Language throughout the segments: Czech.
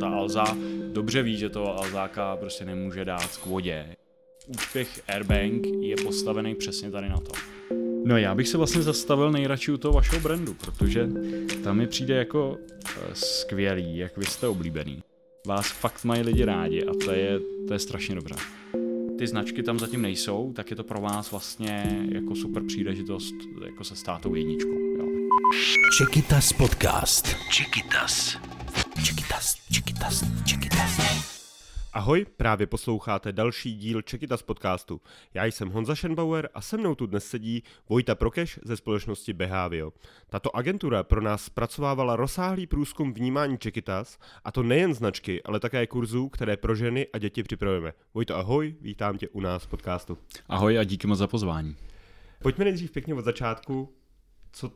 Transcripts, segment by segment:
Ta Alza dobře ví, že toho Alzáka prostě nemůže dát k vodě. Úspěch Airbank je postavený přesně tady na to. No já bych se vlastně zastavil nejradši u toho vašeho brandu, protože tam mi přijde jako eh, skvělý, jak vy jste oblíbený. Vás fakt mají lidi rádi a to je, to je strašně dobře. Ty značky tam zatím nejsou, tak je to pro vás vlastně jako super příležitost jako se stát tou jedničkou. Jo. Čekytas podcast. Čekytas. Čekytas, Čekytas, Čekytas. Ahoj, právě posloucháte další díl Čekytas podcastu. Já jsem Honza Schenbauer a se mnou tu dnes sedí Vojta Prokeš ze společnosti Behavio. Tato agentura pro nás zpracovávala rozsáhlý průzkum vnímání Čekytas, a to nejen značky, ale také kurzů, které pro ženy a děti připravujeme. Vojto, ahoj, vítám tě u nás v podcastu. Ahoj a díky moc za pozvání. Pojďme nejdřív pěkně od začátku, co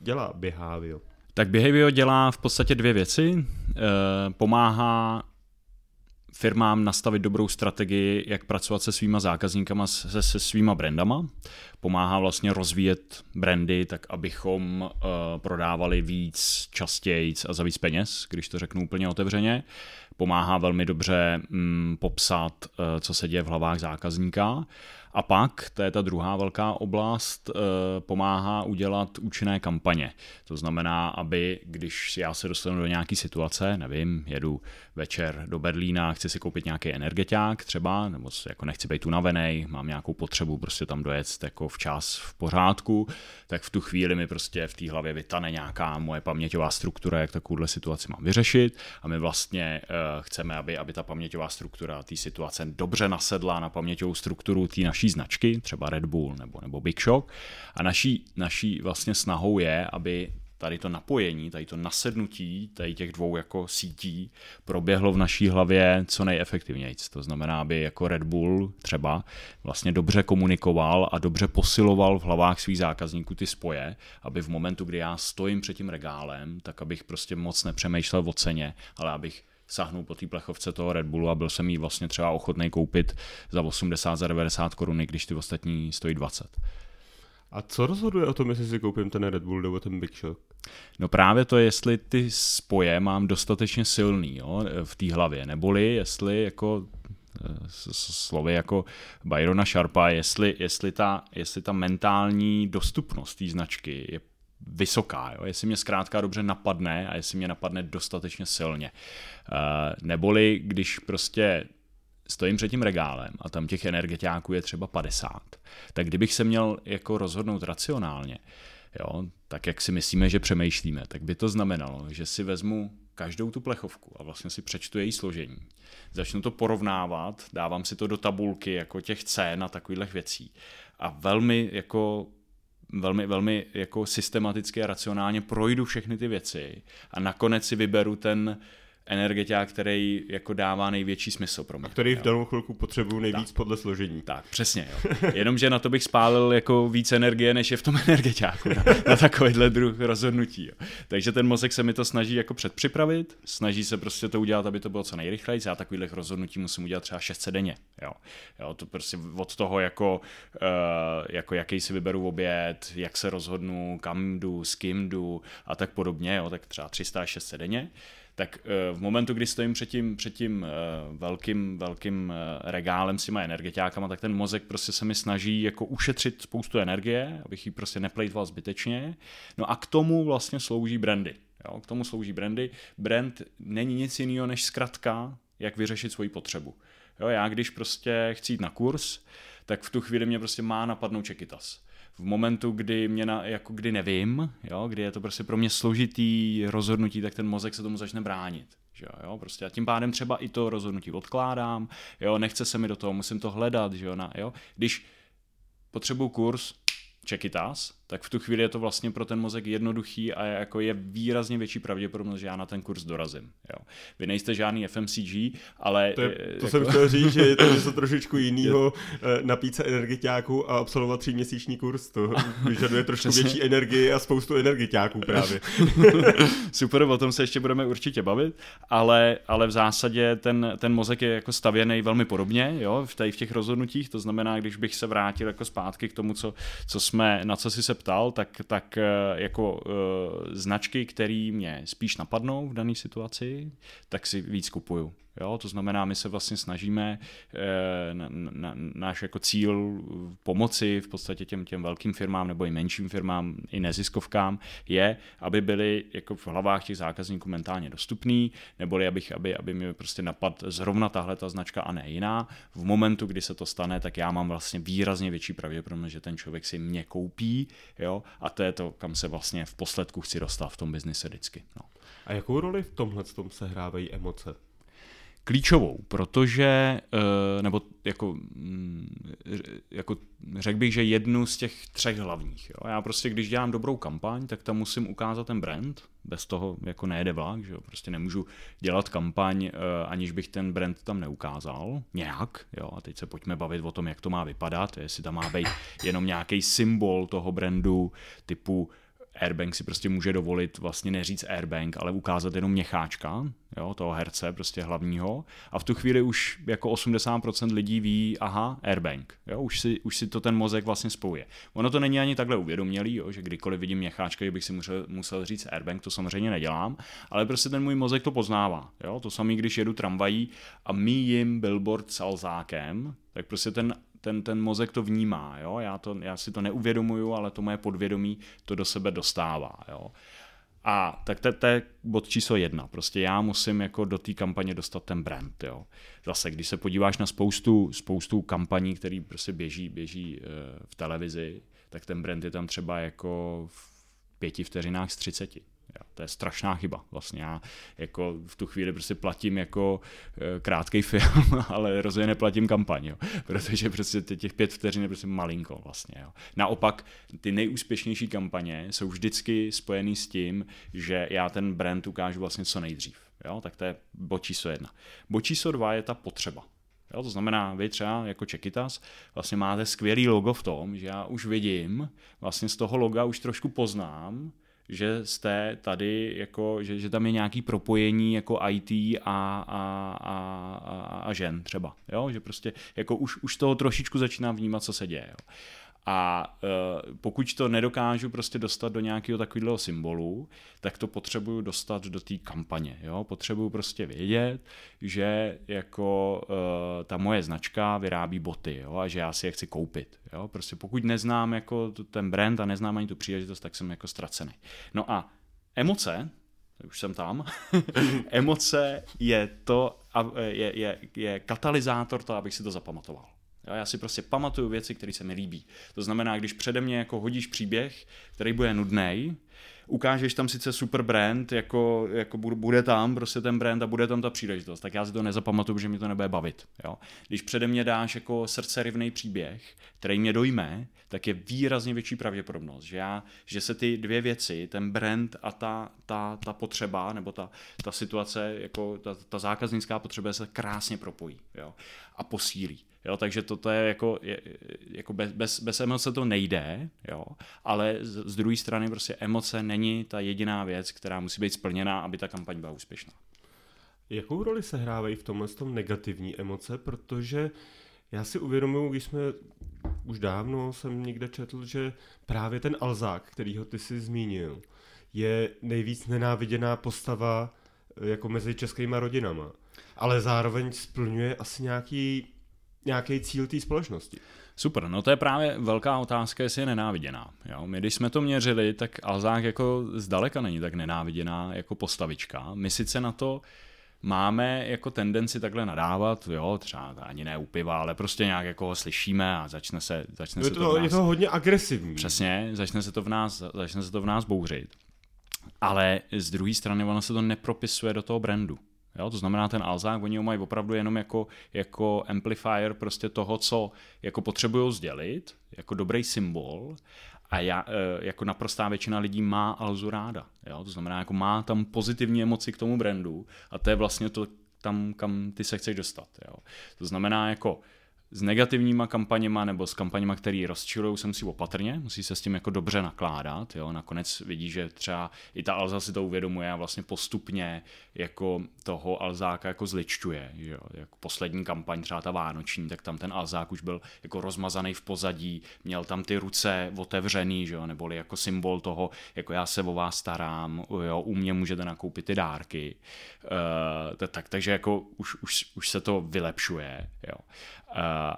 dělá Behavio. Tak Behavio dělá v podstatě dvě věci. E, pomáhá firmám nastavit dobrou strategii, jak pracovat se svýma zákazníkama, se, se svýma brandama. Pomáhá vlastně rozvíjet brandy, tak abychom uh, prodávali víc, častěji a za víc peněz, když to řeknu úplně otevřeně. Pomáhá velmi dobře um, popsat, uh, co se děje v hlavách zákazníka a pak, to je ta druhá velká oblast, eh, pomáhá udělat účinné kampaně. To znamená, aby když já se dostanu do nějaké situace, nevím, jedu večer do Berlína, chci si koupit nějaký energeták třeba, nebo jako nechci být unavený, mám nějakou potřebu prostě tam dojet jako včas v pořádku, tak v tu chvíli mi prostě v té hlavě vytane nějaká moje paměťová struktura, jak takovouhle situaci mám vyřešit a my vlastně uh, chceme, aby, aby ta paměťová struktura té situace dobře nasedla na paměťovou strukturu té naší značky, třeba Red Bull nebo, nebo Big Shock. A naší, naší vlastně snahou je, aby tady to napojení, tady to nasednutí tady těch dvou jako sítí proběhlo v naší hlavě co nejefektivněji. To znamená, aby jako Red Bull třeba vlastně dobře komunikoval a dobře posiloval v hlavách svých zákazníků ty spoje, aby v momentu, kdy já stojím před tím regálem, tak abych prostě moc nepřemýšlel o ceně, ale abych sahnul po té plechovce toho Red Bullu a byl jsem jí vlastně třeba ochotný koupit za 80, za 90 koruny, když ty ostatní stojí 20. A co rozhoduje o tom, jestli si koupím ten Red Bull nebo ten Big Shock? No právě to, jestli ty spoje mám dostatečně silný jo, v té hlavě, neboli jestli jako eh, slovy jako Byrona Sharpa, jestli, jestli, ta, jestli ta mentální dostupnost té značky je vysoká, jo? jestli mě zkrátka dobře napadne a jestli mě napadne dostatečně silně. Uh, neboli když prostě stojím před tím regálem a tam těch energetiáků je třeba 50, tak kdybych se měl jako rozhodnout racionálně, jo, tak jak si myslíme, že přemýšlíme, tak by to znamenalo, že si vezmu každou tu plechovku a vlastně si přečtu její složení. Začnu to porovnávat, dávám si to do tabulky jako těch cen a takových věcí. A velmi jako velmi, velmi jako systematicky a racionálně projdu všechny ty věci a nakonec si vyberu ten energeták, který jako dává největší smysl pro mě. A který v danou chvilku potřebuju nejvíc tak. podle složení. Tak, přesně. Jo. Jenomže na to bych spálil jako víc energie, než je v tom energetáku na, na takovýhle druh rozhodnutí. Jo. Takže ten mozek se mi to snaží jako předpřipravit, snaží se prostě to udělat, aby to bylo co nejrychleji. Já takovýchhle rozhodnutí musím udělat třeba 600 denně. Jo. Jo, to prostě od toho, jako, uh, jako jaký si vyberu oběd, jak se rozhodnu, kam jdu, s kým jdu a tak podobně, jo, tak třeba 300 600 denně tak eh, v momentu, kdy stojím před tím, před tím eh, velkým, velkým eh, regálem s těma energetiákama, tak ten mozek prostě se mi snaží jako ušetřit spoustu energie, abych ji prostě neplejtval zbytečně. No a k tomu vlastně slouží brandy. Jo, k tomu slouží brandy. Brand není nic jiného než zkratka, jak vyřešit svoji potřebu. Jo, já když prostě chci jít na kurz, tak v tu chvíli mě prostě má napadnout Čekytas v momentu, kdy mě na, jako kdy nevím, jo, kdy je to prostě pro mě složitý rozhodnutí, tak ten mozek se tomu začne bránit. Že jo, prostě a tím pádem třeba i to rozhodnutí odkládám, jo, nechce se mi do toho, musím to hledat, že jo, na, jo. Když potřebuju kurz, check it as, tak v tu chvíli je to vlastně pro ten mozek jednoduchý a jako je výrazně větší pravděpodobnost, že já na ten kurz dorazím. Jo. Vy nejste žádný FMCG, ale... To, je, to jako... jsem chtěl říct, že je to něco trošičku jiného eh, napít se energetiáku a absolvovat tři měsíční kurz. To vyžaduje trošku Přesně. větší energii a spoustu energetiáků právě. Super, o tom se ještě budeme určitě bavit, ale, ale v zásadě ten, ten mozek je jako stavěný velmi podobně jo, v, tady v těch rozhodnutích, to znamená, když bych se vrátil jako zpátky k tomu, co, co jsme, na co si se ptal, tak, tak jako značky, které mě spíš napadnou v dané situaci, tak si víc kupuju. Jo, to znamená, my se vlastně snažíme eh, na, na, náš jako cíl pomoci v podstatě těm, těm velkým firmám nebo i menším firmám, i neziskovkám, je, aby byly jako v hlavách těch zákazníků mentálně dostupný, neboli abych, aby, aby mi prostě napad zrovna tahle ta značka a ne jiná. V momentu, kdy se to stane, tak já mám vlastně výrazně větší pravděpodobnost, že ten člověk si mě koupí, jo, a to je to, kam se vlastně v posledku chci dostat v tom biznise vždycky. No. A jakou roli v tomhle tom sehrávají emoce? Klíčovou, protože, eh, nebo jako, mm, jako řekl bych, že jednu z těch třech hlavních. Jo. Já prostě, když dělám dobrou kampaň, tak tam musím ukázat ten brand, bez toho jako nejede vlak, že jo. prostě nemůžu dělat kampaň, eh, aniž bych ten brand tam neukázal, nějak, jo, a teď se pojďme bavit o tom, jak to má vypadat, jestli tam má být jenom nějaký symbol toho brandu, typu Airbank si prostě může dovolit vlastně neříct Airbank, ale ukázat jenom měcháčka, jo, toho herce prostě hlavního a v tu chvíli už jako 80% lidí ví, aha, Airbank, jo, už si, už si to ten mozek vlastně spojuje. Ono to není ani takhle uvědomělý, jo, že kdykoliv vidím měcháčka, bych si musel, musel říct Airbank, to samozřejmě nedělám, ale prostě ten můj mozek to poznává, jo, to samý, když jedu tramvají a míjím billboard s Alzákem, tak prostě ten ten, ten mozek to vnímá, jo? Já, to, já si to neuvědomuju, ale to moje podvědomí to do sebe dostává. Jo? A tak to, je bod číslo jedna. Prostě já musím jako do té kampaně dostat ten brand. Jo. Zase, když se podíváš na spoustu, spoustu kampaní, které prostě běží, běží uh, v televizi, tak ten brand je tam třeba jako v pěti vteřinách z třiceti. To je strašná chyba. Vlastně já jako v tu chvíli prostě platím jako e, krátký film, ale rozhodně neplatím kampaň, jo, protože prostě těch pět vteřin je prostě malinko vlastně. Jo. Naopak ty nejúspěšnější kampaně jsou vždycky spojený s tím, že já ten brand ukážu vlastně co nejdřív. Jo, tak to je bod číslo jedna. Bod číslo dva je ta potřeba. Jo, to znamená, vy třeba jako Čekitas vlastně máte skvělý logo v tom, že já už vidím, vlastně z toho loga už trošku poznám, že jste tady, jako, že, že tam je nějaký propojení jako IT a, a, a, a, a žen třeba, jo? že prostě jako už, už toho trošičku začínám vnímat, co se děje. Jo? A uh, pokud to nedokážu prostě dostat do nějakého takového symbolu, tak to potřebuju dostat do té kampaně. Jo? Potřebuju prostě vědět, že jako uh, ta moje značka vyrábí boty jo? a že já si je chci koupit. Jo? Prostě pokud neznám jako ten brand a neznám ani tu příležitost, tak jsem jako ztracený. No a emoce, už jsem tam, emoce je to, je, je, je katalyzátor to, abych si to zapamatoval. Jo, já si prostě pamatuju věci, které se mi líbí. To znamená, když přede mě jako hodíš příběh, který bude nudný, ukážeš tam sice super brand, jako, jako bude tam prostě ten brand a bude tam ta příležitost, tak já si to nezapamatuju, že mi to nebude bavit. Jo? Když přede mě dáš jako srdcerivný příběh, který mě dojme, tak je výrazně větší pravděpodobnost, že, já, že se ty dvě věci, ten brand a ta, ta, ta potřeba, nebo ta, ta situace, jako ta, ta zákaznická potřeba se krásně propojí jo? a posílí. Jo, takže toto je jako, je, jako bez, bez, bez emoce to nejde, jo, ale z, z druhé strany prostě emoce není ta jediná věc, která musí být splněná, aby ta kampaň byla úspěšná. Jakou roli se hrávají v tomhle tom negativní emoce, protože já si uvědomuji, když jsme už dávno jsem někde četl, že právě ten Alzák, kterýho ty si zmínil, je nejvíc nenáviděná postava jako mezi českýma rodinama. Ale zároveň splňuje asi nějaký nějaký cíl té společnosti. Super, no to je právě velká otázka, jestli je nenáviděná. Jo? My když jsme to měřili, tak Alzák jako zdaleka není tak nenáviděná jako postavička. My sice na to máme jako tendenci takhle nadávat, jo, třeba ani ne u piva, ale prostě nějak jako ho slyšíme a začne se, začne je se to, to v nás... Je to hodně agresivní. Přesně, začne se to v nás, začne se to v nás bouřit. Ale z druhé strany ono se to nepropisuje do toho brandu. Jo, to znamená, ten Alzák, oni ho mají opravdu jenom jako, jako amplifier prostě toho, co jako potřebují sdělit, jako dobrý symbol a já, e, jako naprostá většina lidí má Alzu ráda. Jo? To znamená, jako má tam pozitivní emoci k tomu brandu a to je vlastně to tam, kam ty se chceš dostat. Jo? To znamená, jako s negativníma kampaněma nebo s kampaněma, které rozčilují, se musí opatrně, musí se s tím jako dobře nakládat. Jo? Nakonec vidí, že třeba i ta Alza si to uvědomuje a vlastně postupně jako toho Alzáka jako zličťuje. Jo? Jako poslední kampaň, třeba ta Vánoční, tak tam ten Alzák už byl jako rozmazaný v pozadí, měl tam ty ruce otevřený, že jo? neboli jako symbol toho, jako já se o vás starám, jo? u mě můžete nakoupit ty dárky. Uh, tak, takže jako už, už, už se to vylepšuje. Jo? Uh,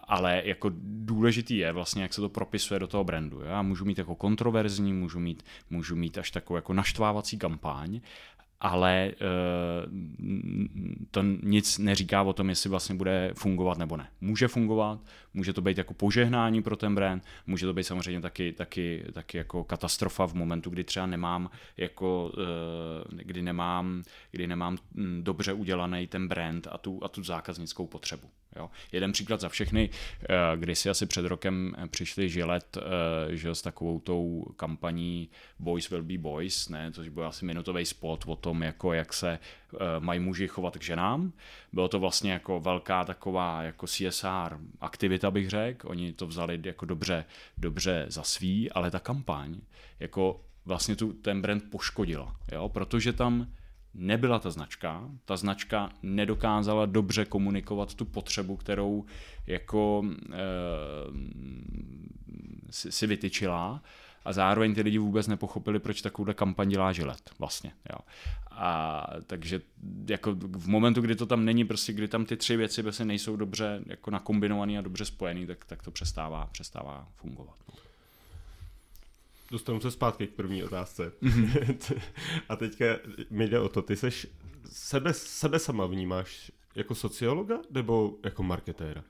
ale jako důležitý je vlastně, jak se to propisuje do toho brandu. Já můžu mít jako kontroverzní, můžu mít, můžu mít až takovou jako naštvávací kampaň, ale uh, to nic neříká o tom, jestli vlastně bude fungovat nebo ne. Může fungovat, může to být jako požehnání pro ten brand, může to být samozřejmě taky, taky, taky jako katastrofa v momentu, kdy třeba nemám jako, uh, kdy nemám, kdy nemám hm, dobře udělaný ten brand a tu, a tu zákaznickou potřebu. Jo. Jeden příklad za všechny, uh, kdy si asi před rokem přišli Žilet uh, že s takovou tou kampaní Boys will be boys, ne, což byl asi minutový spot o tom, jako jak se mají muži chovat k ženám. Bylo to vlastně jako velká taková jako CSR aktivita, bych řekl. Oni to vzali jako dobře, dobře za svý, ale ta kampaň jako vlastně tu, ten brand poškodila, jo, protože tam nebyla ta značka, ta značka nedokázala dobře komunikovat tu potřebu, kterou jako e, si, si vytyčila a zároveň ty lidi vůbec nepochopili, proč takovouhle kampaň dělá žilet vlastně. Jo. A takže jako v momentu, kdy to tam není, prostě kdy tam ty tři věci prostě nejsou dobře jako nakombinovaný a dobře spojený, tak, tak to přestává, přestává fungovat. No. Dostanu se zpátky k první otázce. a teďka mi jde o to, ty seš sebe, sebe sama vnímáš jako sociologa nebo jako marketéra?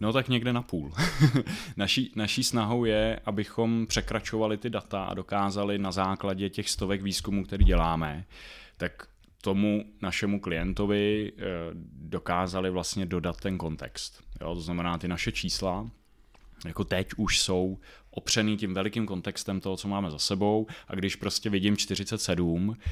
No tak někde na půl. naší, naší snahou je, abychom překračovali ty data a dokázali na základě těch stovek výzkumů, které děláme, tak tomu našemu klientovi eh, dokázali vlastně dodat ten kontext. Jo, to znamená, ty naše čísla jako teď už jsou opřený tím velikým kontextem toho, co máme za sebou a když prostě vidím 47 eh,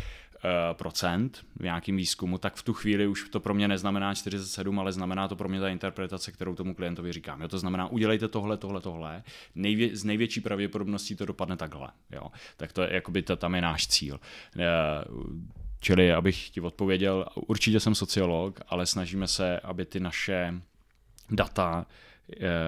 procent v nějakém výzkumu, tak v tu chvíli už to pro mě neznamená 47, ale znamená to pro mě ta interpretace, kterou tomu klientovi říkám. Jo, to znamená, udělejte tohle, tohle, tohle. Nejvě, z největší pravděpodobností to dopadne takhle. Jo. Tak to je, jakoby to, tam je náš cíl. Eh, čili, abych ti odpověděl, určitě jsem sociolog, ale snažíme se, aby ty naše data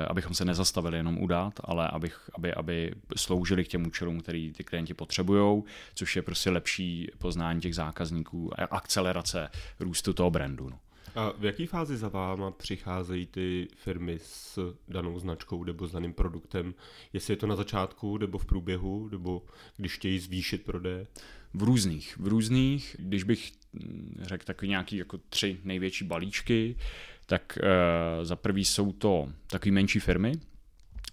abychom se nezastavili jenom udat, ale abych, aby, aby sloužili k těm účelům, který ty klienti potřebují, což je prostě lepší poznání těch zákazníků a akcelerace růstu toho brandu. No. A v jaké fázi za váma přicházejí ty firmy s danou značkou nebo s daným produktem? Jestli je to na začátku, nebo v průběhu, nebo když chtějí zvýšit prodeje? V různých. V různých, když bych řekl takový nějaký jako tři největší balíčky, tak uh, za prvý jsou to takové menší firmy,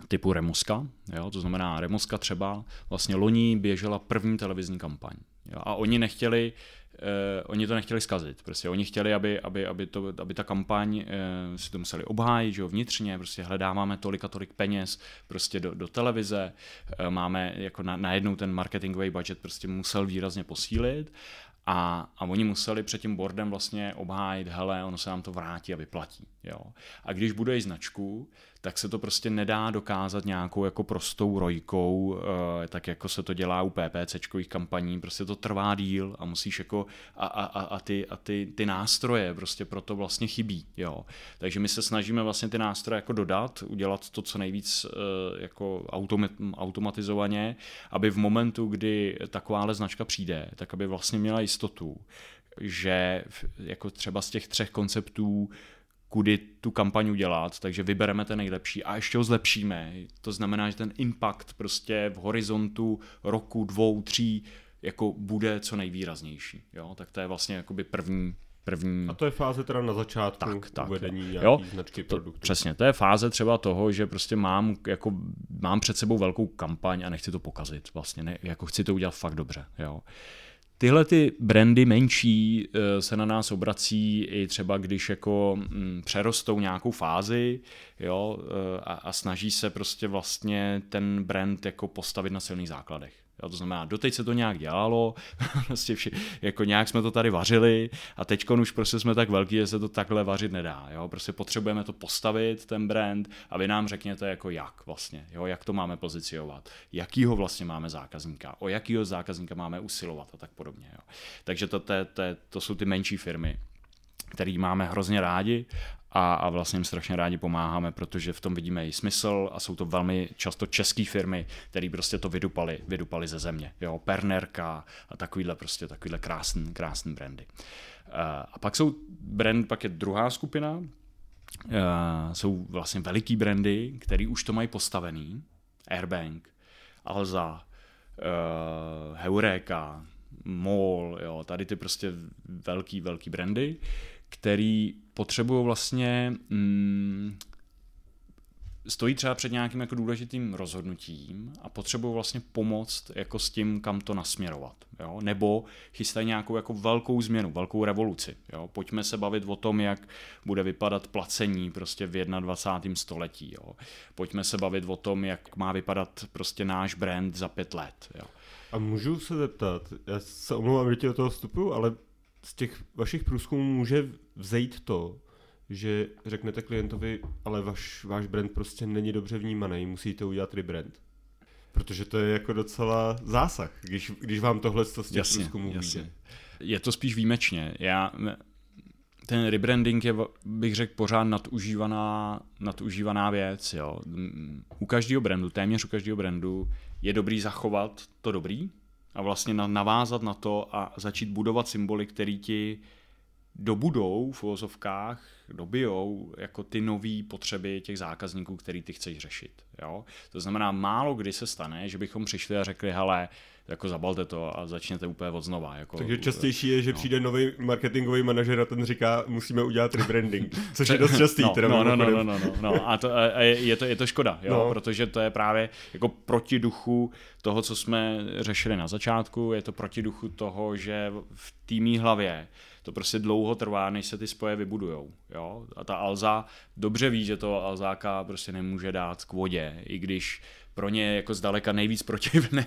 typu Remoska, jo, to znamená Remoska třeba vlastně loni běžela první televizní kampaň jo, a oni nechtěli Uh, oni to nechtěli zkazit. Prostě oni chtěli, aby, aby, aby, to, aby ta kampaň uh, si to museli obhájit, že jo, vnitřně, prostě hledáváme tolik a tolik peněz prostě do, do televize, uh, máme jako na, najednou ten marketingový budget prostě musel výrazně posílit a, a oni museli před tím boardem vlastně obhájit, hele, ono se nám to vrátí a vyplatí. Jo. A když buduješ značku, tak se to prostě nedá dokázat nějakou jako prostou rojkou, eh, tak jako se to dělá u PPCčkových kampaní, prostě to trvá díl a musíš jako a, a, a, ty, a ty, ty nástroje prostě proto vlastně chybí, jo. Takže my se snažíme vlastně ty nástroje jako dodat, udělat to co nejvíc eh, jako automatizovaně, aby v momentu, kdy takováhle značka přijde, tak aby vlastně měla jistotu, že jako třeba z těch třech konceptů kudy tu kampaň udělat, takže vybereme ten nejlepší a ještě ho zlepšíme. To znamená, že ten impact prostě v horizontu roku, dvou, tří jako bude co nejvýraznější. Jo? Tak to je vlastně jakoby první, první... A to je fáze teda na začátku tak, tak, uvedení nějaký jo, značky to, produktu. Přesně, to je fáze třeba toho, že prostě mám, jako, mám před sebou velkou kampaň a nechci to pokazit. Vlastně ne, jako chci to udělat fakt dobře. Jo. Tyhle ty brandy menší eh, se na nás obrací i třeba, když jako mm, přerostou nějakou fázi jo, eh, a, a snaží se prostě vlastně ten brand jako postavit na silných základech. Jo, to znamená, doteď se to nějak dělalo, prostě vši, jako nějak jsme to tady vařili a teď už prostě jsme tak velký, že se to takhle vařit nedá. Jo? Prostě potřebujeme to postavit, ten brand, a vy nám řekněte jako jak vlastně, jo? jak to máme pozicionovat, jakýho vlastně máme zákazníka, o jakýho zákazníka máme usilovat a tak podobně. Jo? Takže to, to, to, to jsou ty menší firmy, který máme hrozně rádi a, a vlastně jim strašně rádi pomáháme, protože v tom vidíme i smysl a jsou to velmi často české firmy, které prostě to vydupali, vydupali ze země. Jo, Pernerka a takovýhle prostě takovýhle krásný, krásný brandy. Eh, a pak jsou brand, pak je druhá skupina, eh, jsou vlastně veliký brandy, který už to mají postavený, Airbank, Alza, uh, Heureka, MOL, jo, tady ty prostě velký, velký brandy, který potřebují vlastně mm, stojí třeba před nějakým jako důležitým rozhodnutím a potřebují vlastně pomoct jako s tím, kam to nasměrovat. Jo? Nebo chystají nějakou jako velkou změnu, velkou revoluci. Jo? Pojďme se bavit o tom, jak bude vypadat placení prostě v 21. století. Jo? Pojďme se bavit o tom, jak má vypadat prostě náš brand za pět let. Jo? A můžu se zeptat, já se omlouvám, že ti do toho vstupuju, ale z těch vašich průzkumů může vzejít to, že řeknete klientovi, ale vaš, váš brand prostě není dobře vnímaný, musíte udělat rebrand. Protože to je jako docela zásah, když, když vám tohle z těch jasně, průzkumů jasně. Vyjde. Je to spíš výjimečně. Já, ten rebranding je, bych řekl, pořád nadužívaná, nadužívaná věc. Jo. U každého brandu, téměř u každého brandu je dobrý zachovat to dobrý a vlastně navázat na to a začít budovat symboly, který ti dobudou v uvozovkách, dobijou jako ty nové potřeby těch zákazníků, který ty chceš řešit. Jo? To znamená, málo kdy se stane, že bychom přišli a řekli, hele, jako zabalte to a začněte úplně od znova. Jako, Takže častější je, že no. přijde nový marketingový manažer a ten říká, musíme udělat rebranding, což je dost častý. No, teda no, no, no, no, no, no, no, a, to, a je, to, je to škoda, jo, no. protože to je právě jako proti duchu toho, co jsme řešili na začátku, je to proti duchu toho, že v týmí hlavě to prostě dlouho trvá, než se ty spoje vybudujou. Jo? A ta Alza dobře ví, že to Alzáka prostě nemůže dát k vodě, i když pro ně jako zdaleka nejvíc protivný.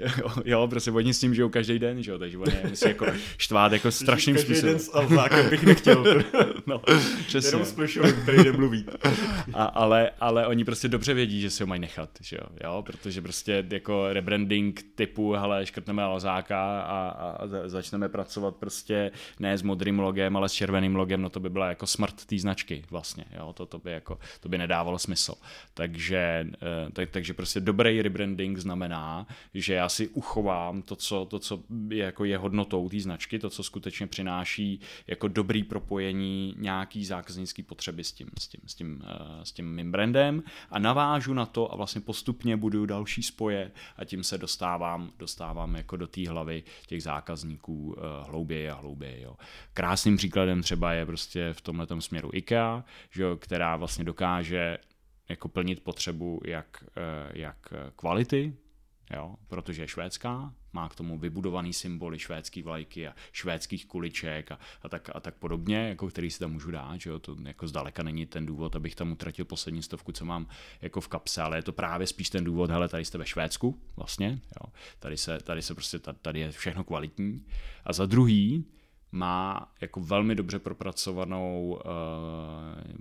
jo, jo, prostě oni s tím žijou každý den, že jo, takže oni musí jako štvát jako strašným každý způsobem. den s Alzákem bych nechtěl. no, přesně. Jenom s který nemluví. A, ale, ale oni prostě dobře vědí, že si ho mají nechat, že jo, jo protože prostě jako rebranding typu, hele, škrtneme Alzáka a, a začneme pracovat prostě ne s modrým logem, ale s červeným logem, no to by byla jako smrt té značky vlastně, jo, to, to by jako, to by nedávalo smysl. Takže, eh, tak, takže prostě prostě dobrý rebranding znamená, že já si uchovám to, co, to, co je, jako je hodnotou té značky, to, co skutečně přináší jako dobrý propojení nějaký zákaznický potřeby s tím, s tím, s tím, uh, s tím mým brandem a navážu na to a vlastně postupně budu další spoje a tím se dostávám, dostávám jako do té hlavy těch zákazníků uh, hlouběji a hlouběji. Jo. Krásným příkladem třeba je prostě v tomhle směru IKEA, že jo, která vlastně dokáže jako plnit potřebu jak, eh, jak kvality, jo, protože je švédská, má k tomu vybudovaný symboly švédský vlajky a švédských kuliček a, a, tak, a tak podobně, jako který si tam můžu dát, že jo, to jako zdaleka není ten důvod, abych tam utratil poslední stovku, co mám jako v kapse, ale je to právě spíš ten důvod, hele, tady jste ve Švédsku, vlastně, jo, tady se, tady se prostě, tady je všechno kvalitní. A za druhý má jako velmi dobře propracovanou uh,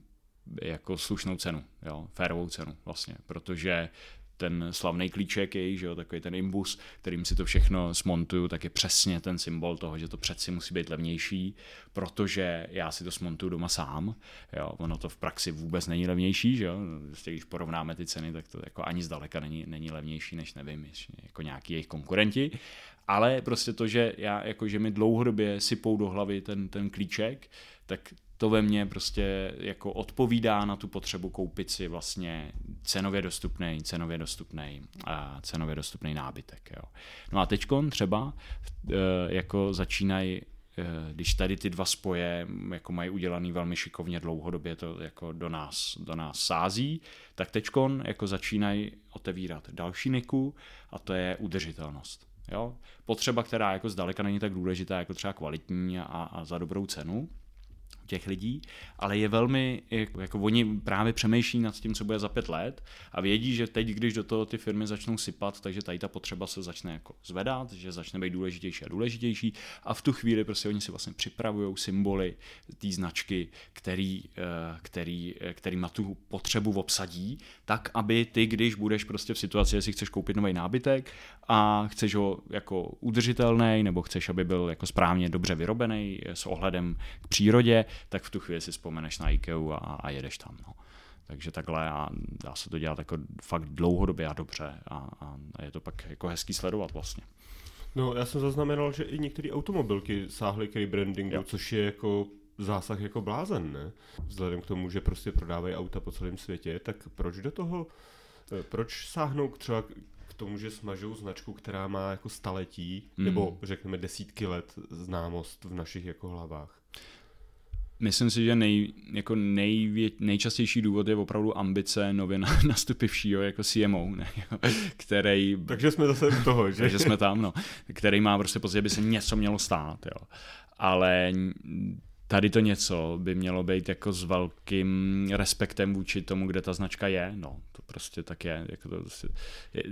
jako slušnou cenu, jo, férovou cenu vlastně, protože ten slavný klíček je, že jo, takový ten imbus, kterým si to všechno smontuju, tak je přesně ten symbol toho, že to přeci musí být levnější, protože já si to smontuju doma sám, jo, ono to v praxi vůbec není levnější, že jo, prostě když porovnáme ty ceny, tak to jako ani zdaleka není, není levnější, než nevím, jako nějaký jejich konkurenti, ale prostě to, že já, jako že mi dlouhodobě sypou do hlavy ten, ten klíček, tak to ve mně prostě jako odpovídá na tu potřebu koupit si vlastně cenově dostupný, cenově dostupný, cenově dostupný nábytek. Jo. No a teďkon třeba e, jako začínají e, když tady ty dva spoje jako mají udělaný velmi šikovně dlouhodobě to jako do nás, do nás sází, tak teďkon jako začínají otevírat další niku a to je udržitelnost. Jo? Potřeba, která jako zdaleka není tak důležitá jako třeba kvalitní a, a za dobrou cenu, těch lidí, ale je velmi, jako, jako oni právě přemýšlí nad tím, co bude za pět let a vědí, že teď, když do toho ty firmy začnou sypat, takže tady ta potřeba se začne jako zvedat, že začne být důležitější a důležitější a v tu chvíli prostě oni si vlastně připravují symboly té značky, který, eh, který, eh, který má tu potřebu obsadí, tak, aby ty, když budeš prostě v situaci, jestli chceš koupit nový nábytek a chceš ho jako udržitelný, nebo chceš, aby byl jako správně dobře vyrobený s ohledem k přírodě, tak v tu chvíli si vzpomeneš na IKEA a, a jedeš tam. No. Takže takhle a dá se to dělat jako fakt dlouhodobě a dobře a, a je to pak jako hezký sledovat vlastně. No, já jsem zaznamenal, že i některé automobilky sáhly k rebrandingu, jo. což je jako zásah jako blázen, ne? Vzhledem k tomu, že prostě prodávají auta po celém světě, tak proč do toho, eh, proč sáhnou třeba k tomu, že smažou značku, která má jako staletí, mm. nebo řekneme desítky let známost v našich jako hlavách? Myslím si, že nej, jako nejvě, nejčastější důvod je opravdu ambice nově nastupivšího jako CMO, ne, který... Takže jsme zase u toho, že? takže jsme tam, no. Který má prostě pocit, že by se něco mělo stát, jo. Ale tady to něco by mělo být jako s velkým respektem vůči tomu, kde ta značka je, no, to prostě tak je. Jako to, prostě, je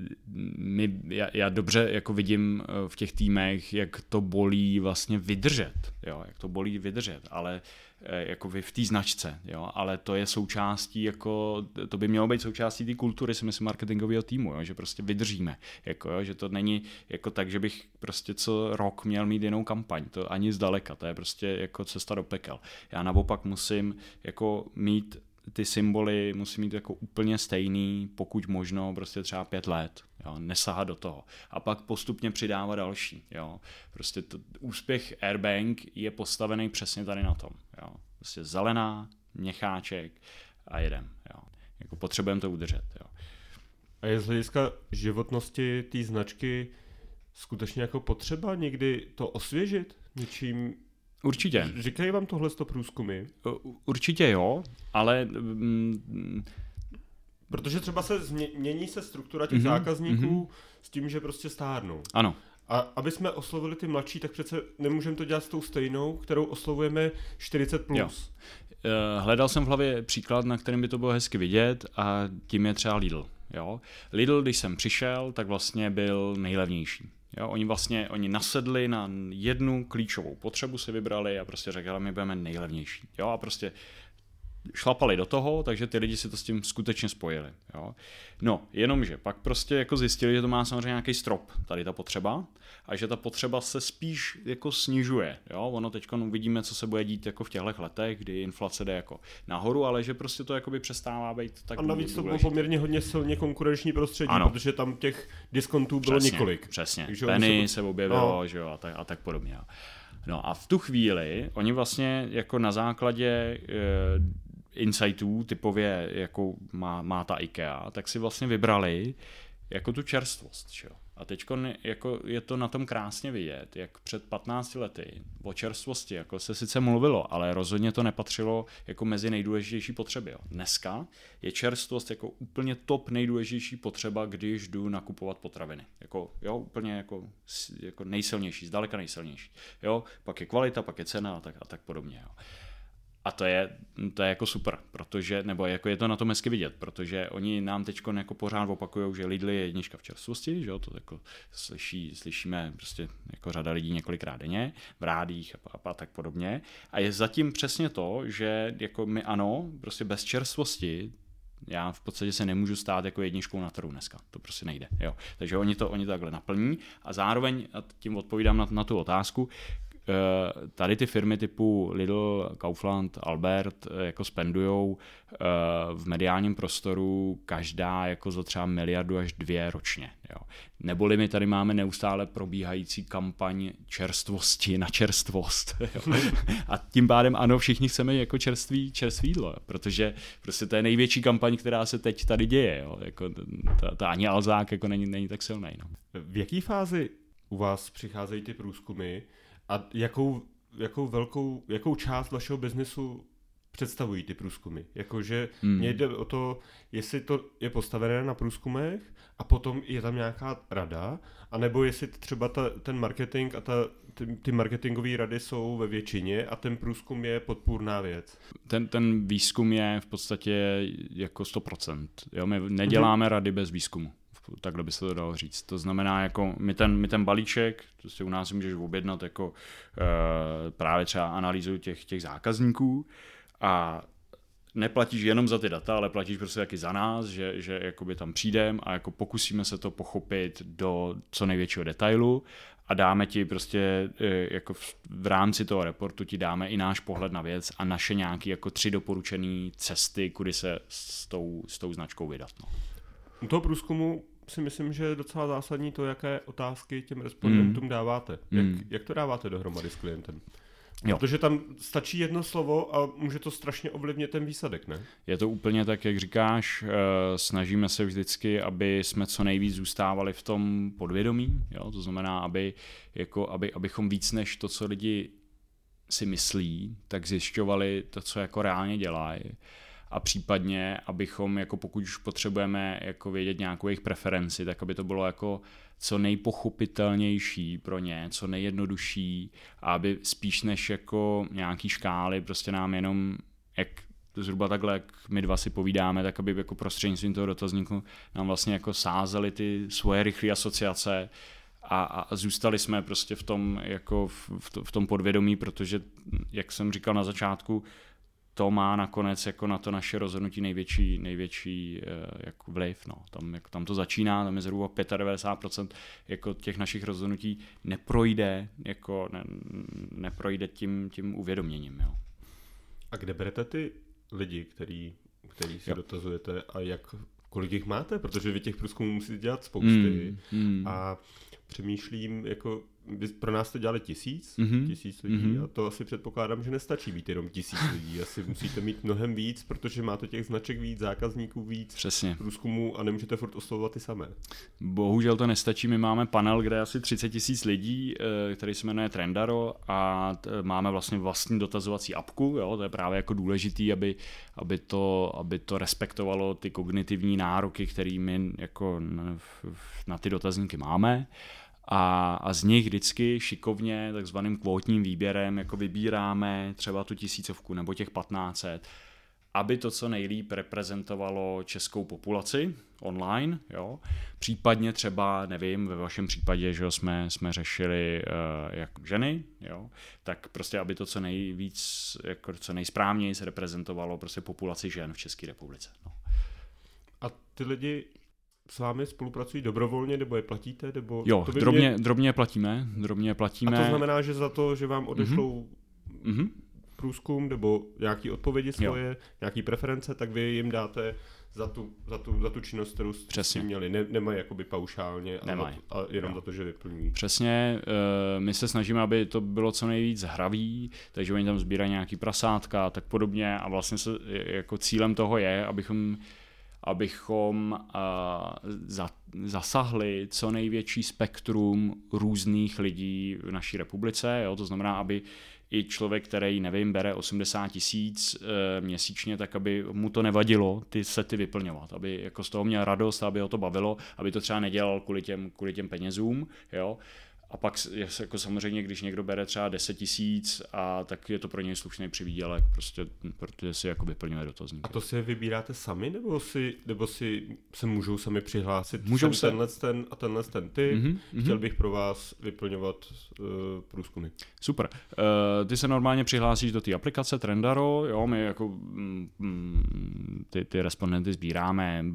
my, já, já, dobře jako vidím eh, v těch týmech, jak to bolí vlastně vydržet, jo, jak to bolí vydržet, ale Jako v té značce, jo, ale to je součástí, jako, to by mělo být součástí té kultury, si myslím, marketingového týmu, jo, že prostě vydržíme, jako, jo, že to není jako tak, že bych prostě co rok měl mít jinou kampaň, to ani zdaleka, to je prostě jako cesta do pekel. Já naopak musím jako mít ty symboly musí mít jako úplně stejný, pokud možno prostě třeba pět let, jo, nesahat do toho. A pak postupně přidávat další, jo. Prostě to, úspěch Airbank je postavený přesně tady na tom, jo. Prostě zelená, měcháček a jedem, jo. Jako potřebujeme to udržet, jo. A je z hlediska životnosti té značky skutečně jako potřeba někdy to osvěžit něčím Určitě. Říkají vám tohle to průzkumy? Určitě jo, ale... Mm, Protože třeba se mění se struktura těch mm-hmm, zákazníků mm-hmm. s tím, že prostě stárnou. Ano. A aby jsme oslovili ty mladší, tak přece nemůžeme to dělat s tou stejnou, kterou oslovujeme 40+. Plus. Jo. Eh, hledal jsem v hlavě příklad, na kterém by to bylo hezky vidět a tím je třeba Lidl. Jo? Lidl, když jsem přišel, tak vlastně byl nejlevnější. Jo, oni vlastně, oni nasedli na jednu klíčovou potřebu, si vybrali a prostě řekli, my budeme nejlevnější. Jo, a prostě šlapali do toho, takže ty lidi si to s tím skutečně spojili. Jo. No, jenomže pak prostě jako zjistili, že to má samozřejmě nějaký strop, tady ta potřeba, a že ta potřeba se spíš jako snižuje. Jo. Ono teď uvidíme, co se bude dít jako v těchto letech, kdy inflace jde jako nahoru, ale že prostě to jakoby přestává být tak A navíc to bylo poměrně hodně silně konkurenční prostředí, ano. protože tam těch diskontů bylo přesně, několik. Přesně, Takže Penny se, se objevilo, no. že jo, a tak, a tak podobně. No a v tu chvíli oni vlastně jako na základě e, insightů, typově jako má, má ta IKEA, tak si vlastně vybrali jako tu čerstvost. Že jo? A teď jako je to na tom krásně vidět, jak před 15 lety o čerstvosti jako se sice mluvilo, ale rozhodně to nepatřilo jako mezi nejdůležitější potřeby. Jo. Dneska je čerstvost jako úplně top nejdůležitější potřeba, když jdu nakupovat potraviny. Jako, jo, úplně jako, jako nejsilnější, zdaleka nejsilnější. Jo, pak je kvalita, pak je cena a tak, a tak podobně. Jo. A to je, to je jako super, protože, nebo jako je to na tom hezky vidět, protože oni nám teď jako pořád opakují, že Lidl je jednička v čerstvosti, že jo, to jako slyší, slyšíme prostě jako řada lidí několikrát denně, v rádích a, a, a tak podobně. A je zatím přesně to, že jako my ano, prostě bez čerstvosti já v podstatě se nemůžu stát jako jedničkou na trhu dneska. To prostě nejde. Jo. Takže oni to, oni to takhle naplní a zároveň, a tím odpovídám na, na tu otázku, tady ty firmy typu Lidl, Kaufland, Albert eh, jako spendujou eh, v mediálním prostoru každá jako za třeba miliardu až dvě ročně. Jo. Neboli my tady máme neustále probíhající kampaň čerstvosti na čerstvost. Jo. A tím pádem ano, všichni chceme jako čerstvý, čerstvý jídlo, protože prostě to je největší kampaň, která se teď tady děje. Jo. Jako ta, ta ani Alzák jako není, není tak silný. No. V jaké fázi u vás přicházejí ty průzkumy, a jakou, jakou velkou, jakou část vašeho biznesu představují ty průzkumy. Jakože hmm. mě jde o to, jestli to je postavené na průzkumech a potom je tam nějaká rada, anebo jestli třeba ta, ten marketing a ta, ty, ty marketingové rady jsou ve většině a ten průzkum je podpůrná věc. Ten, ten výzkum je v podstatě jako 100%. Jo? My neděláme hmm. rady bez výzkumu takhle by se to dalo říct. To znamená, jako my ten, my ten balíček, si u nás můžeš objednat jako e, právě třeba analýzu těch, těch zákazníků a neplatíš jenom za ty data, ale platíš prostě taky za nás, že, že jakoby tam přijdem a jako pokusíme se to pochopit do co největšího detailu a dáme ti prostě e, jako v, v rámci toho reportu ti dáme i náš pohled na věc a naše nějaké jako tři doporučené cesty, kudy se s tou, s tou značkou vydat. No. U toho průzkumu si myslím, že je docela zásadní to, jaké otázky těm respondentům mm. dáváte. Jak, mm. jak to dáváte dohromady s klientem? Jo. Protože tam stačí jedno slovo a může to strašně ovlivnit ten výsledek, ne? Je to úplně tak, jak říkáš. Eh, snažíme se vždycky, aby jsme co nejvíc zůstávali v tom podvědomí. Jo? To znamená, aby, jako, aby, abychom víc než to, co lidi si myslí, tak zjišťovali to, co jako reálně dělají a případně, abychom, jako pokud už potřebujeme jako vědět nějakou jejich preferenci, tak aby to bylo jako co nejpochopitelnější pro ně, co nejjednodušší a aby spíš než jako nějaký škály prostě nám jenom, jak zhruba takhle, jak my dva si povídáme, tak aby jako prostřednictvím toho dotazníku nám vlastně jako sázeli ty svoje rychlé asociace a, a zůstali jsme prostě v tom, jako v, v tom podvědomí, protože, jak jsem říkal na začátku, to má nakonec jako na to naše rozhodnutí největší, největší jako vliv. No. Tam, jako, tam to začíná, tam je zhruba 95% jako těch našich rozhodnutí neprojde, jako ne, neprojde tím, tím uvědoměním. Jo. A kde berete ty lidi, který, který si jo. dotazujete a jak, kolik jich máte? Protože vy těch průzkumů musíte dělat spousty mm, mm. a přemýšlím, jako pro nás to dělali tisíc, mm-hmm. tisíc lidí mm-hmm. a to asi předpokládám, že nestačí být jenom tisíc lidí. Asi musíte mít mnohem víc, protože máte těch značek víc, zákazníků víc, Přesně. průzkumů a nemůžete furt oslovovat ty samé. Bohužel to nestačí, my máme panel, kde je asi 30 tisíc lidí, eh, který se jmenuje Trendaro a máme vlastně vlastní dotazovací apku, jo, to je právě jako důležitý, aby, aby, to, aby to respektovalo ty kognitivní nároky, které my jako na, na ty dotazníky máme a, a z nich vždycky šikovně takzvaným kvótním výběrem jako vybíráme třeba tu tisícovku nebo těch 1500, aby to co nejlíp reprezentovalo českou populaci online, jo. Případně třeba, nevím, ve vašem případě, že jsme, jsme řešili uh, jak ženy, jo, tak prostě, aby to co nejvíc, jako co nejsprávněji se reprezentovalo prostě populaci žen v České republice. No. A ty lidi s vámi spolupracují dobrovolně, nebo je platíte? Nebo jo, to drobně, mě... drobně platíme, drobně platíme. A to znamená, že za to, že vám odešlou mm-hmm. průzkum nebo nějaký odpovědi svoje, jo. nějaký preference, tak vy jim dáte za tu, za tu, za tu činnost, kterou jste měli. Ne, nemají jakoby paušálně, Nemaj. A, a jenom jo. za to, že vyplňují. Přesně, uh, my se snažíme, aby to bylo co nejvíc hravý, takže oni tam sbírají nějaký prasátka a tak podobně a vlastně se, jako cílem toho je, abychom abychom za, zasahli co největší spektrum různých lidí v naší republice. Jo? To znamená, aby i člověk, který, nevím, bere 80 tisíc e, měsíčně, tak aby mu to nevadilo ty sety vyplňovat, aby jako z toho měl radost, aby ho to bavilo, aby to třeba nedělal kvůli těm, kvůli těm penězům, jo, a pak je jako samozřejmě, když někdo bere třeba 10 tisíc, a tak je to pro něj slušný přivídělek, prostě, protože si jako vyplňuje dotazník. A to si vybíráte sami, nebo si, nebo si se můžou sami přihlásit? Můžou se. Tenhle ten a tenhle ten ty. Mm-hmm, Chtěl bych pro vás vyplňovat uh, průzkumy. Super. Uh, ty se normálně přihlásíš do té aplikace Trendaro, jo, my jako mm ty, ty respondenty sbíráme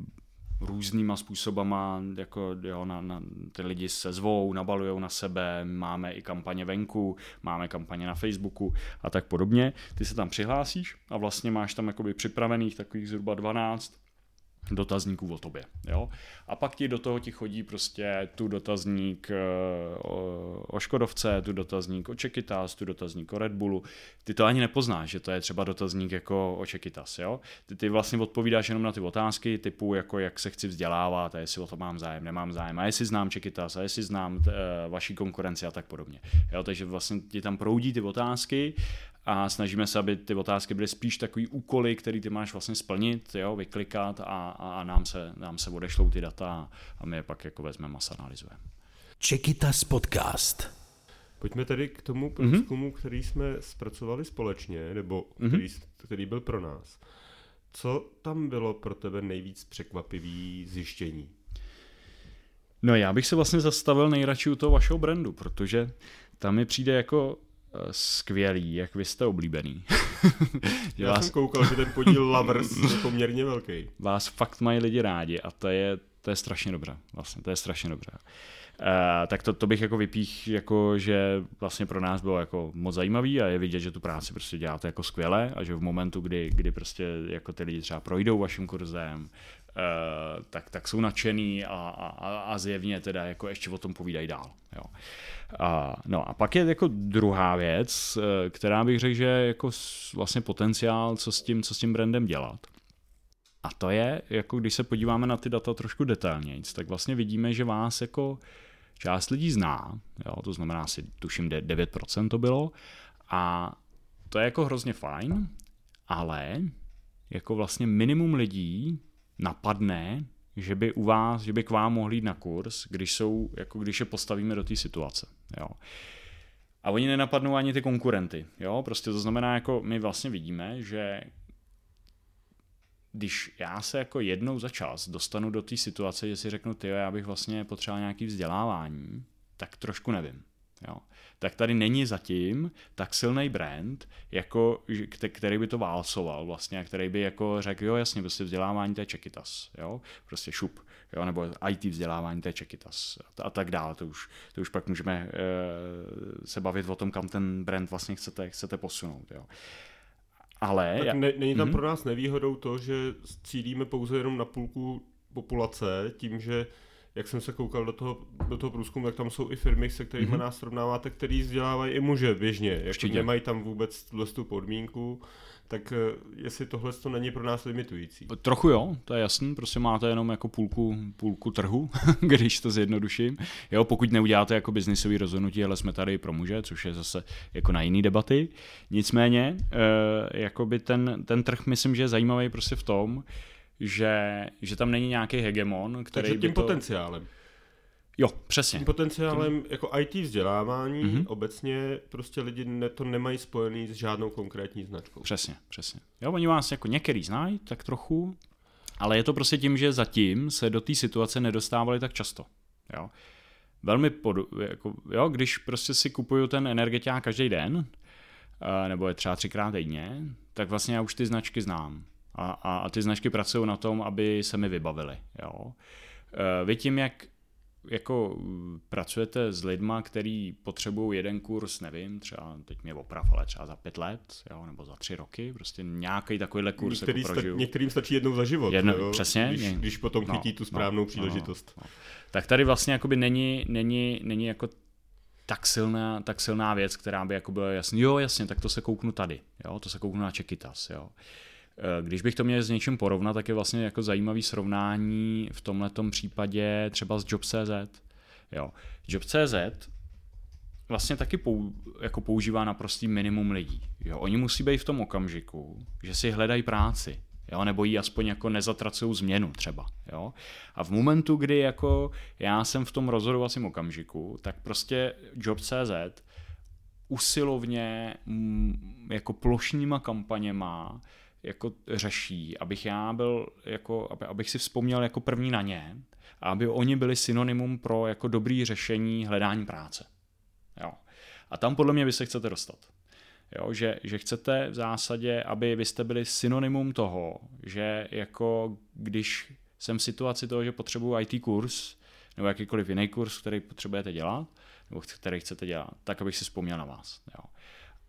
různýma způsobama, jako jo, na, na, ty lidi se zvou, nabalujou na sebe, máme i kampaně venku, máme kampaně na Facebooku a tak podobně. Ty se tam přihlásíš a vlastně máš tam jakoby připravených takových zhruba 12 dotazníků o tobě. Jo? A pak ti do toho ti chodí prostě tu dotazník eh, o, Škodovce, tu dotazník o Čekytas, tu dotazník o Red Bullu. Ty to ani nepoznáš, že to je třeba dotazník jako o Čekytas. Jo? Ty, ty vlastně odpovídáš jenom na ty otázky typu jako jak se chci vzdělávat a jestli o to mám zájem, nemám zájem a jestli znám Čekytas a jestli znám t, uh, vaší konkurenci a tak podobně. Jo? Takže vlastně ti tam proudí ty otázky a snažíme se, aby ty otázky byly spíš takový úkoly, který ty máš vlastně splnit, jo, vyklikat a, a, a nám, se, nám se odešlou ty data a my je pak jako vezmeme a analyzujeme. Čekitas podcast. Pojďme tedy k tomu průzkumu, mm-hmm. který jsme zpracovali společně, nebo mm-hmm. který, který byl pro nás. Co tam bylo pro tebe nejvíc překvapivý zjištění? No já bych se vlastně zastavil nejradši u toho vašeho brandu, protože tam mi přijde jako skvělý, jak vy jste oblíbený. Já vás... jsem koukal, že ten podíl lovers je poměrně velký. Vás fakt mají lidi rádi a to je, to je strašně dobré. Vlastně, to je strašně dobré. Uh, tak to, to bych jako vypích, jako, že vlastně pro nás bylo jako moc zajímavý a je vidět, že tu práci prostě děláte jako skvěle a že v momentu, kdy, kdy prostě jako ty lidi třeba projdou vaším kurzem, tak, tak jsou nadšený a, a, a zjevně teda jako ještě o tom povídají dál. Jo. A, no a pak je jako druhá věc, eh, která bych řekl, že je jako vlastně potenciál, co s tím, co s tím brandem dělat. A to je, jako když se podíváme na ty data trošku detailněji, tak vlastně vidíme, že vás jako část lidí zná, jo, to znamená asi tuším 9% to bylo, a to je jako hrozně fajn, ale jako vlastně minimum lidí napadne, že by u vás, že by k vám mohli jít na kurz, když jsou, jako když je postavíme do té situace. Jo. A oni nenapadnou ani ty konkurenty. Jo? Prostě to znamená, jako my vlastně vidíme, že když já se jako jednou za čas dostanu do té situace, že si řeknu, ty já bych vlastně potřeboval nějaký vzdělávání, tak trošku nevím. Jo. Tak tady není zatím tak silný brand, jako, který by to válcoval vlastně, a který by jako řekl, jo jasně, prostě vzdělávání to je Čekitas, jo, prostě šup, jo, nebo IT vzdělávání to je Čekitas a, a tak dále, to už, to už pak můžeme e, se bavit o tom, kam ten brand vlastně chcete, chcete posunout, jo. Ale... Tak ne, není tam mm-hmm. pro nás nevýhodou to, že cílíme pouze jenom na půlku populace, tím, že jak jsem se koukal do toho, do toho průzkumu, tak tam jsou i firmy, se kterými mm-hmm. nás srovnáváte, který vzdělávají i muže běžně. Jako nemají tam vůbec tu podmínku tak eh, jestli tohle to není pro nás limitující. Trochu jo, to je jasný, prostě máte jenom jako půlku, půlku trhu, když to zjednoduším. Jo, pokud neuděláte jako biznisový rozhodnutí, ale jsme tady pro muže, což je zase jako na jiný debaty. Nicméně, e, jakoby ten, ten trh myslím, že je zajímavý prostě v tom, že, že tam není nějaký hegemon, který Takže tím by to... potenciálem. Jo, přesně. Tím potenciálem Tím... jako IT vzdělávání mm-hmm. obecně prostě lidi ne, to nemají spojený s žádnou konkrétní značkou. Přesně, přesně. Jo, oni vás jako některý znají, tak trochu, ale je to prostě tím, že zatím se do té situace nedostávali tak často. Jo. Velmi pod, jako, jo, když prostě si kupuju ten energetiák každý den, nebo je třeba třikrát týdně, tak vlastně já už ty značky znám. A, a, a ty značky pracují na tom, aby se mi vybavily. Jo. Vy tím, jak jako pracujete s lidma, který potřebují jeden kurz, nevím, třeba teď mě oprav, ale třeba za pět let, jo, nebo za tři roky, prostě nějaký takovýhle kurz Některý jako prožiju. Sta- některým stačí jednou za život, Jedno, jo? Přesně. Když, když potom no, chytí tu správnou no, příležitost. No, no. Tak tady vlastně jakoby není, není, není jako tak silná, tak silná věc, která by jako byla jasný, jo jasně, tak to se kouknu tady, jo, to se kouknu na Čekitas, jo. Eh, když bych to měl s něčím porovnat, tak je vlastně jako zajímavý srovnání v tomto případě třeba s Job.cz. Jo. Job.cz vlastně taky pou, jako používá naprostý minimum lidí. Jo. Oni musí být v tom okamžiku, že si hledají práci, jo, nebo ji aspoň jako nezatracují změnu třeba. Jo. A v momentu, kdy jako já jsem v tom rozhodovacím okamžiku, tak prostě Job.cz usilovně jako plošníma kampaněma jako řeší, abych já byl, jako, aby, abych si vzpomněl jako první na ně a aby oni byli synonymum pro jako dobrý řešení hledání práce. Jo. A tam podle mě vy se chcete dostat. Jo, že, že chcete v zásadě, aby vy jste byli synonymum toho, že jako když jsem v situaci toho, že potřebuji IT kurz, nebo jakýkoliv jiný kurz, který potřebujete dělat, nebo který chcete dělat, tak abych si vzpomněl na vás. Jo.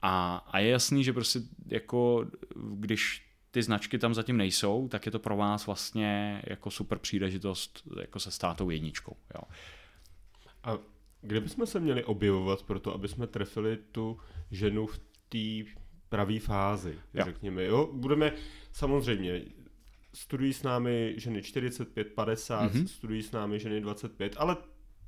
A, a je jasný, že prostě jako když ty značky tam zatím nejsou, tak je to pro vás vlastně jako super příležitost jako se stát tou jedničkou. Jo. A kde bychom se měli objevovat pro to, aby jsme trefili tu ženu v té pravé fázi, jo. řekněme. Jo? Budeme samozřejmě studují s námi ženy 45, 50, mm-hmm. studují s námi ženy 25, ale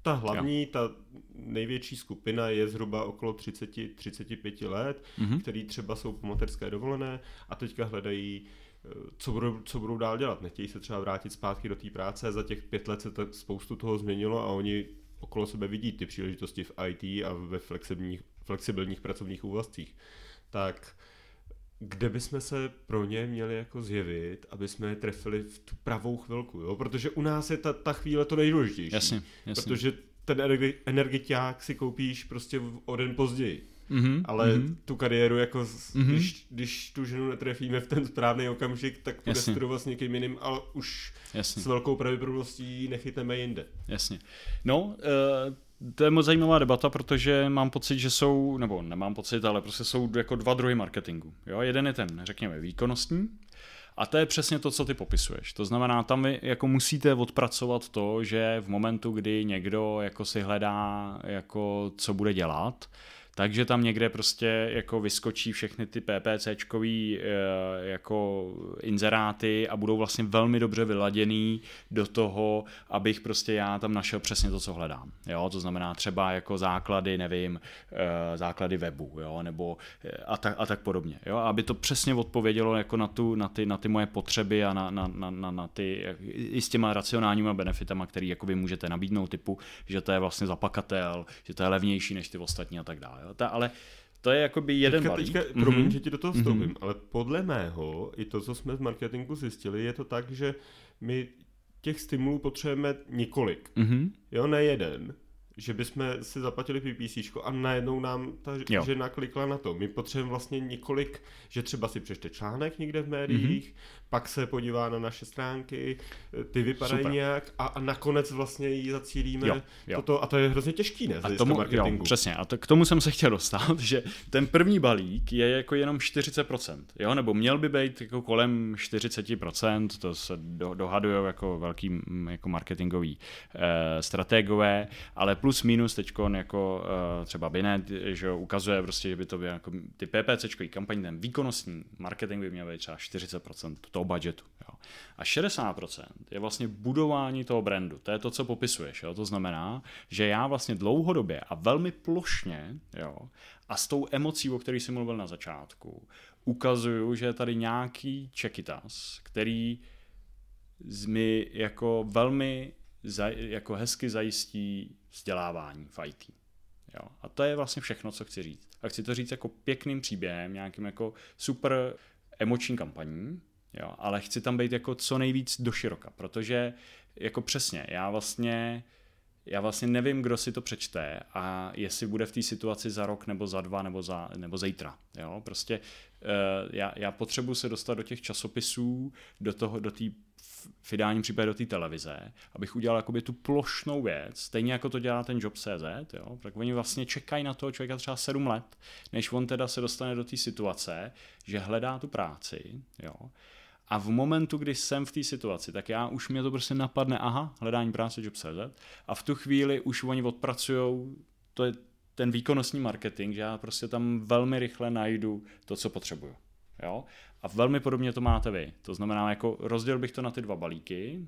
ta hlavní, jo. ta největší skupina je zhruba okolo 30-35 let, mm-hmm. který třeba jsou po materské dovolené a teďka hledají eh, co budou, co budou dál dělat. Nechtějí se třeba vrátit zpátky do té práce, za těch pět let se to, spoustu toho změnilo a oni okolo sebe vidí ty příležitosti v IT a ve flexibilních, flexibilních pracovních úvazcích. Tak kde bychom se pro ně měli jako zjevit, aby jsme je trefili v tu pravou chvilku, jo? Protože u nás je ta, ta chvíle to nejdůležitější. Jasně, jasně. Protože ten energi- energiťák si koupíš prostě o den později. Mm-hmm, ale mm-hmm. tu kariéru, jako mm-hmm. když, když tu ženu netrefíme v ten správný okamžik, tak bude Jasně. studovat s někým jiným, ale už Jasně. s velkou pravděpodobností nechytneme jinde. Jasně. No, uh, to je moc zajímavá debata, protože mám pocit, že jsou, nebo nemám pocit, ale prostě jsou jako dva druhy marketingu. Jo? Jeden je ten, řekněme, výkonnostní, a to je přesně to, co ty popisuješ. To znamená, tam vy jako musíte odpracovat to, že v momentu, kdy někdo jako si hledá, jako co bude dělat, takže tam někde prostě jako vyskočí všechny ty PPCčkový eh, jako inzeráty a budou vlastně velmi dobře vyladěný do toho, abych prostě já tam našel přesně to, co hledám. Jo, to znamená třeba jako základy, nevím, eh, základy webu, jo, nebo eh, a tak, a tak podobně. Jo, aby to přesně odpovědělo jako na, tu, na, ty, na ty moje potřeby a na, na, na, na, na ty i s těma racionálníma benefitama, který jako vy můžete nabídnout, typu, že to je vlastně zapakatel, že to je levnější než ty ostatní a tak dále. Ta, ale to je jakoby jeden teďka, balík. Teďka, promiň, mm-hmm. že ti do toho vstoupím, mm-hmm. ale podle mého, i to, co jsme z marketingu zjistili, je to tak, že my těch stimulů potřebujeme několik. Mm-hmm. Jo, ne jeden že bychom si zaplatili PPC a najednou nám ta jo. žena klikla na to. My potřebujeme vlastně několik, že třeba si přečte článek někde v médiích, mm-hmm. pak se podívá na naše stránky, ty vypadají Super. nějak a, a nakonec vlastně ji zacílíme jo, jo. Toto, a to je hrozně těžký, ne? A tomu, marketingu. Jo, přesně, a to, k tomu jsem se chtěl dostat, že ten první balík je jako jenom 40%, jo, nebo měl by být jako kolem 40%, to se do, dohadují jako velký jako marketingový eh, strategové, ale plus minus teď jako uh, třeba Binet, že ukazuje prostě, že by to bylo jako ty PPC kampaň, ten výkonnostní marketing by měl být třeba 40% toho budgetu. Jo. A 60% je vlastně budování toho brandu. To je to, co popisuješ. Jo. To znamená, že já vlastně dlouhodobě a velmi plošně jo, a s tou emocí, o které jsem mluvil na začátku, ukazuju, že je tady nějaký čekitas, který mi jako velmi jako hezky zajistí vzdělávání v IT. Jo. A to je vlastně všechno, co chci říct. A chci to říct jako pěkným příběhem, nějakým jako super emoční kampaní, jo, ale chci tam být jako co nejvíc doširoka, protože jako přesně, já vlastně já vlastně nevím, kdo si to přečte a jestli bude v té situaci za rok nebo za dva nebo, za, nebo zítra. Jo? Prostě uh, já, já potřebuji se dostat do těch časopisů, do toho, do v ideálním případě do té televize, abych udělal jakoby tu plošnou věc, stejně jako to dělá ten Job.cz, jo, tak oni vlastně čekají na toho člověka třeba 7 let, než on teda se dostane do té situace, že hledá tu práci, jo, a v momentu, kdy jsem v té situaci, tak já už mě to prostě napadne, aha, hledání práce Job.cz a v tu chvíli už oni odpracují, to je ten výkonnostní marketing, že já prostě tam velmi rychle najdu to, co potřebuju. Jo? A velmi podobně to máte vy. To znamená, jako rozdělil bych to na ty dva balíky.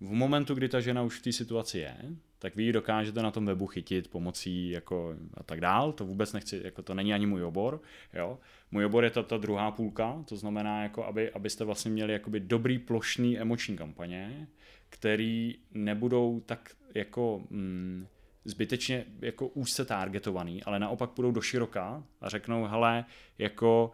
V momentu, kdy ta žena už v té situaci je, tak vy ji dokážete na tom webu chytit pomocí jako a tak dál. To vůbec nechci, jako to není ani můj obor. Jo? Můj obor je ta, ta druhá půlka, to znamená, jako aby, abyste vlastně měli jakoby dobrý plošný emoční kampaně, který nebudou tak jako mm, zbytečně jako úzce targetovaný, ale naopak půjdou do široka a řeknou, hele, jako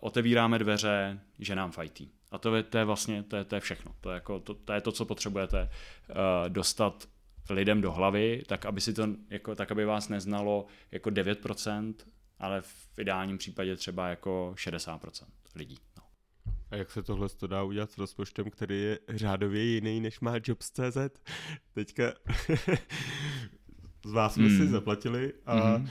otevíráme dveře ženám v IT. A to je, to je vlastně to je, to je všechno. To je, jako, to, to je to, co potřebujete uh, dostat lidem do hlavy, tak aby si to, jako, tak aby vás neznalo jako 9%, ale v ideálním případě třeba jako 60% lidí. No. A jak se tohle to dá udělat s rozpočtem, který je řádově jiný, než má Jobs.cz? Teďka z vás jsme hmm. si zaplatili a mm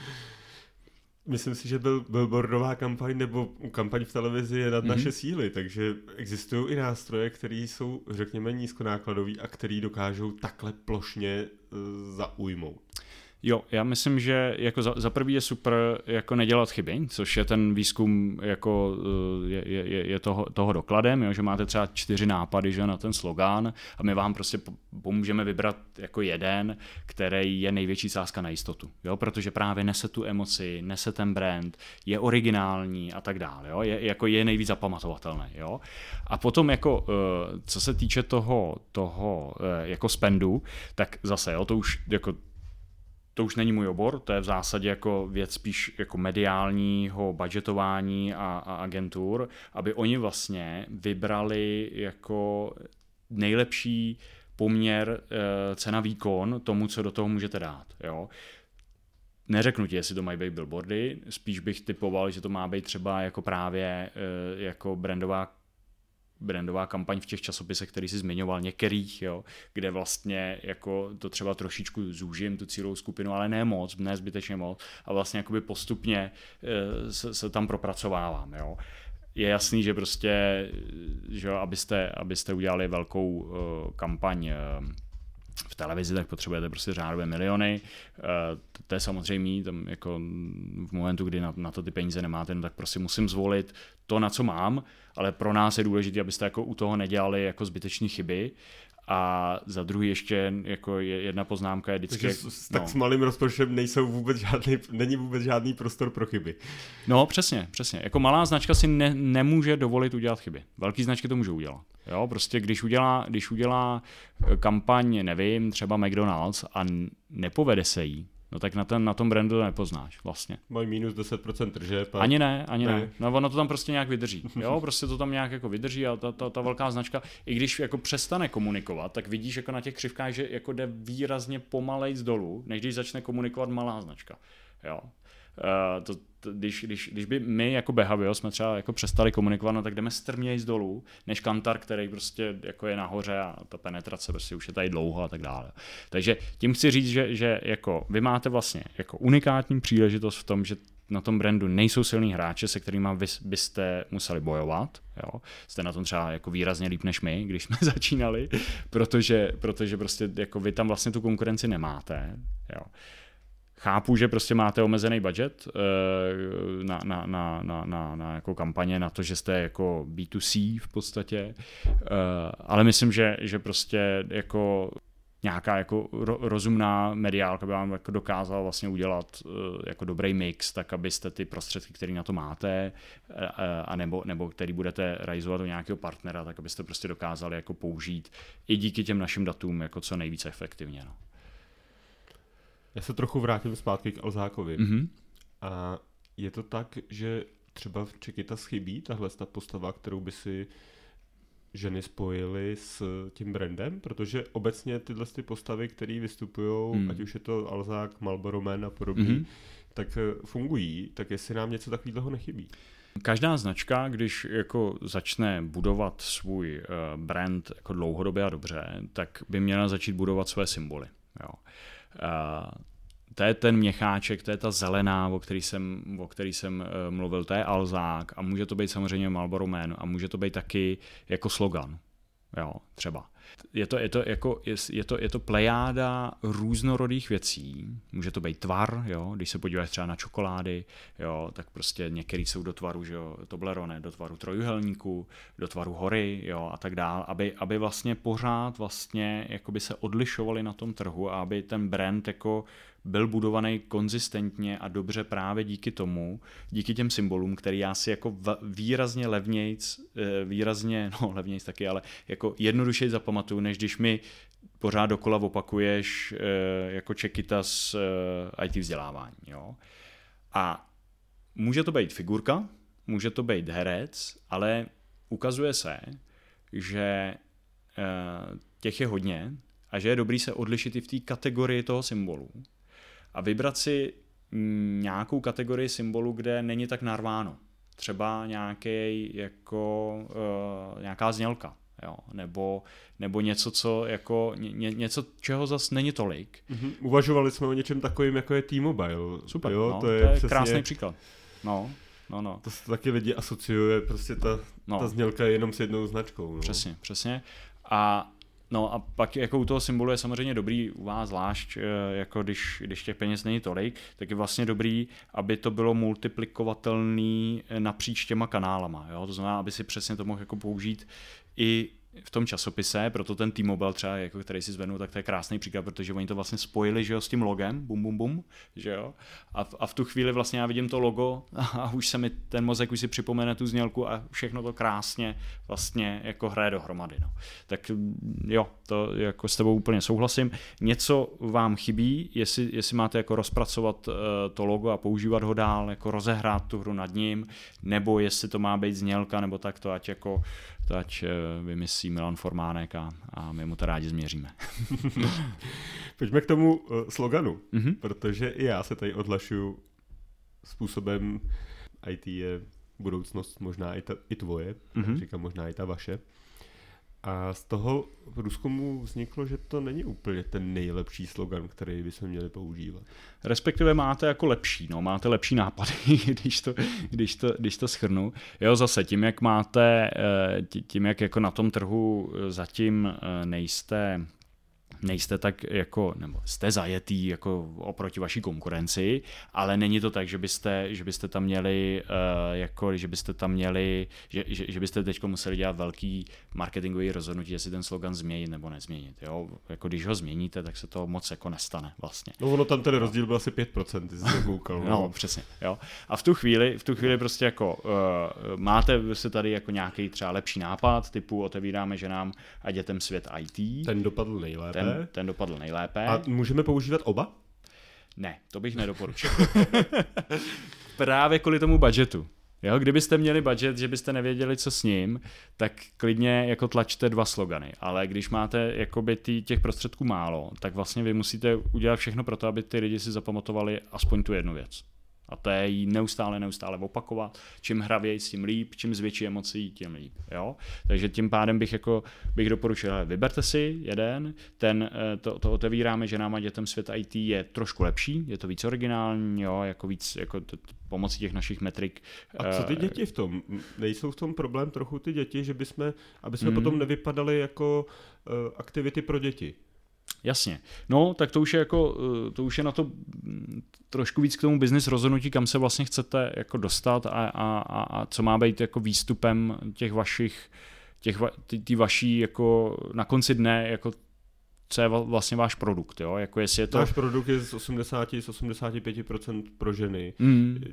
Myslím si, že byl billboardová kampaň nebo kampaň v televizi je nad mm-hmm. naše síly, takže existují i nástroje, které jsou, řekněme, nízkonákladové a které dokážou takhle plošně uh, zaujmout. Jo, já myslím, že jako za, za prvý je super jako nedělat chyby, což je ten výzkum jako eh, je, je, je toho, toho dokladem, jo, že máte třeba čtyři nápady že, na ten slogán a my vám prostě pomůžeme vybrat jako jeden, který je největší sázka na jistotu, jo, protože právě nese tu emoci, nese ten brand, je originální a tak dále, jo, je, jako je nejvíc zapamatovatelný, jo. A potom jako, eh, co se týče toho, toho eh, jako spendu, tak zase, jo, to už jako to už není můj obor, to je v zásadě jako věc spíš jako mediálního budgetování a, a agentur, aby oni vlastně vybrali jako nejlepší poměr e, cena výkon tomu, co do toho můžete dát. Jo? Neřeknu ti, jestli to mají být billboardy, spíš bych typoval, že to má být třeba jako právě e, jako brandová brandová kampaň v těch časopisech, který si zmiňoval, některých, jo, kde vlastně jako to třeba trošičku zúžím tu cílovou skupinu, ale ne moc, ne zbytečně moc. A vlastně jakoby postupně e, se, se tam propracovávám, jo. Je jasný, že prostě, že abyste, abyste udělali velkou uh, kampaň uh, v televizi, tak potřebujete prostě řádové miliony. Uh, to je samozřejmě, tam jako v momentu, kdy na, na to ty peníze nemáte, no tak prostě musím zvolit to, na co mám, ale pro nás je důležité, abyste jako u toho nedělali jako zbytečné chyby a za druhý ještě jako jedna poznámka je vždycky... Takže s, tak no. s malým rozpočtem nejsou vůbec žádný, není vůbec žádný prostor pro chyby. No přesně, přesně. Jako malá značka si ne, nemůže dovolit udělat chyby. Velký značky to můžou udělat. Jo, prostě když udělá, když udělá kampaň, nevím, třeba McDonald's a nepovede se jí, no tak na, ten, na tom brandu to nepoznáš vlastně. Mají minus 10% tržeb. A... Ani ne, ani ne. ne. No ono to tam prostě nějak vydrží. Jo, prostě to tam nějak jako vydrží a ta, ta, ta velká značka, i když jako přestane komunikovat, tak vidíš jako na těch křivkách, že jako jde výrazně pomalej z dolů, než když začne komunikovat malá značka. Jo. Uh, to, když, když, když by my jako Behavio jsme třeba jako přestali komunikovat, no tak jdeme strměji z dolů, než Kantar, který prostě jako je nahoře a ta penetrace prostě už je tady dlouho a tak dále. Takže tím chci říct, že, že jako vy máte vlastně jako unikátní příležitost v tom, že na tom brandu nejsou silní hráče, se kterými vy byste museli bojovat. Jo? Jste na tom třeba jako výrazně líp než my, když jsme začínali, protože, protože prostě jako vy tam vlastně tu konkurenci nemáte. Jo? Chápu, že prostě máte omezený budget eh, na, na, na, na, na, na jako kampaně, na to, že jste jako B2C v podstatě, eh, ale myslím, že, že prostě jako nějaká jako rozumná mediálka by vám jako dokázala vlastně udělat uh, jako dobrý mix, tak abyste ty prostředky, které na to máte, a nebo, nebo který budete realizovat u nějakého partnera, tak abyste prostě dokázali jako použít i díky těm našim datům jako co nejvíce efektivně. No. Já se trochu vrátím zpátky k Alzákovi. Mm-hmm. A je to tak, že třeba v Čekita schybí tahle ta postava, kterou by si ženy spojily s tím brandem, protože obecně tyhle ty postavy, které vystupují, mm. ať už je to Alzák, Marlboro Man a podobně, mm-hmm. tak eh, fungují, tak jestli nám něco takového nechybí. Každá značka, když jako začne budovat svůj uh, brand jako dlouhodobě a dobře, tak by měla začít budovat své symboly. Jo. Uh, to je ten měcháček, to je ta zelená, o který jsem, o který jsem uh, mluvil, to je Alzák a může to být samozřejmě Marlboro Man a může to být taky jako slogan, jo, třeba. Je to, je to, jako, je, je, to, je to plejáda různorodých věcí. Může to být tvar, jo? když se podíváš třeba na čokolády, jo? tak prostě některý jsou do tvaru že jo? Toblerone, do tvaru trojuhelníku, do tvaru hory jo? a tak dál, aby, aby vlastně pořád vlastně se odlišovali na tom trhu a aby ten brand jako byl budovaný konzistentně a dobře právě díky tomu, díky těm symbolům, který já si jako výrazně levnějc, eh, výrazně, no levnějc taky, ale jako jednodušeji zapamatuju, než když mi pořád dokola opakuješ eh, jako čekita z eh, IT vzdělávání. Jo? A může to být figurka, může to být herec, ale ukazuje se, že těch je hodně a že je dobrý se odlišit i v té kategorii toho symbolu a vybrat si nějakou kategorii symbolu, kde není tak narváno. Třeba nějaký jako uh, nějaká znělka, jo, nebo, nebo něco, co jako, ně, něco, čeho zas není tolik. Mm-hmm. Uvažovali jsme o něčem takovým, jako je T-Mobile. Super, jo, no, to, je, to je přesně... krásný příklad. No, no, no. To se taky lidi asociuje, prostě ta, no. ta znělka je jenom s jednou značkou. No. Přesně, přesně. A No a pak jako u toho symbolu je samozřejmě dobrý u vás zvlášť, eh, jako když, když těch peněz není tolik, tak je vlastně dobrý, aby to bylo multiplikovatelný eh, napříč těma kanálama. Jo? To znamená, aby si přesně to mohl jako použít i v tom časopise, proto ten T-Mobile třeba, jako který si zvednu, tak to je krásný příklad, protože oni to vlastně spojili, že jo, s tím logem, bum, bum, bum, že jo, a v, a v tu chvíli vlastně já vidím to logo a už se mi ten mozek už si připomene tu znělku a všechno to krásně vlastně jako hraje dohromady, no. Tak jo, to jako s tebou úplně souhlasím. Něco vám chybí, jestli, jestli máte jako rozpracovat uh, to logo a používat ho dál, jako rozehrát tu hru nad ním, nebo jestli to má být znělka, nebo tak to ať jako to ať uh, vymyslí Milan Formánek a, a my mu to rádi změříme. Pojďme k tomu uh, sloganu, mm-hmm. protože i já se tady odhlašuju způsobem IT je budoucnost možná i, ta, i tvoje, mm-hmm. říkám možná i ta vaše. A z toho průzkumu vzniklo, že to není úplně ten nejlepší slogan, který bychom měli používat. Respektive máte jako lepší, no, máte lepší nápady, když to, když to, když to schrnu. Jo, zase tím, jak máte, eh, tím, jak jako na tom trhu zatím eh, nejste nejste tak jako, nebo jste zajetý jako oproti vaší konkurenci, ale není to tak, že byste, že byste tam měli, uh, jako, že byste tam měli, že, že, že byste teď museli dělat velký marketingový rozhodnutí, jestli ten slogan změnit nebo nezměnit. Jo? Jako když ho změníte, tak se to moc jako nestane vlastně. No ono tam ten rozdíl byl asi 5%, ty jsi koukal. No. no, přesně. Jo? A v tu chvíli, v tu chvíli prostě jako uh, máte se tady jako nějaký třeba lepší nápad, typu otevíráme ženám a dětem svět IT. Ten dopadl nejlépe. Ten ten, dopadl nejlépe. A můžeme používat oba? Ne, to bych nedoporučil. Právě kvůli tomu budgetu. Jo, kdybyste měli budget, že byste nevěděli, co s ním, tak klidně jako tlačte dva slogany. Ale když máte jakoby tý, těch prostředků málo, tak vlastně vy musíte udělat všechno pro to, aby ty lidi si zapamatovali aspoň tu jednu věc. A to je jí neustále, neustále opakovat. Čím hravěji, tím líp, čím z větší emocí, tím líp. Jo? Takže tím pádem bych, jako, bych doporučil, vyberte si jeden, ten, eh, to, to otevíráme, že nám a dětem svět IT je trošku lepší, je to víc originální, jo? jako víc, jako t- pomocí těch našich metrik. A co ty eh, děti v tom? Nejsou v tom problém trochu ty děti, že bychom, aby jsme mm. potom nevypadali jako uh, aktivity pro děti? Jasně. No, tak to už je jako, eh, to už je na to mm, trošku víc k tomu business rozhodnutí, kam se vlastně chcete jako dostat a, a, a, a co má být jako výstupem těch vašich, těch, ty, ty vaší jako na konci dne jako co je vlastně váš produkt, jo? Jako jestli je to... Váš produkt je z 80, z 85% pro ženy. Mm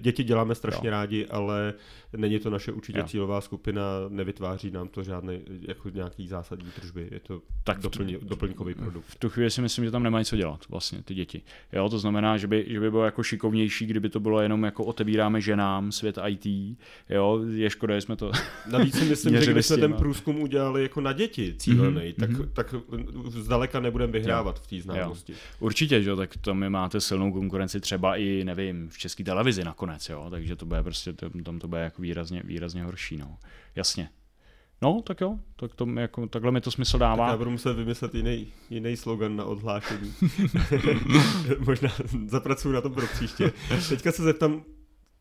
děti děláme strašně jo. rádi, ale není to naše určitě jo. cílová skupina, nevytváří nám to žádné jako nějaký zásadní tržby, je to tak doplň, doplňkový produkt. V tu chvíli si myslím, že tam nemají co dělat vlastně ty děti. Jo, to znamená, že by, že by bylo jako šikovnější, kdyby to bylo jenom jako otevíráme ženám svět IT, jo, je škoda, že jsme to Navíc si myslím, že kdybychom ten průzkum udělali jako na děti cílený, mm-hmm. tak, mhm. tak zdaleka nebudeme vyhrávat jo. v té známosti. Jo. Určitě, že tak to my máte silnou konkurenci třeba i, nevím, v české televizi televizi nakonec, jo, takže to bude prostě, tam to bude jako výrazně, výrazně horší, no. Jasně. No, tak jo, tak to, jako, takhle mi to smysl dává. Tak já budu muset vymyslet jiný, jiný slogan na odhlášení. Možná zapracuju na tom pro příště. Teďka se zeptám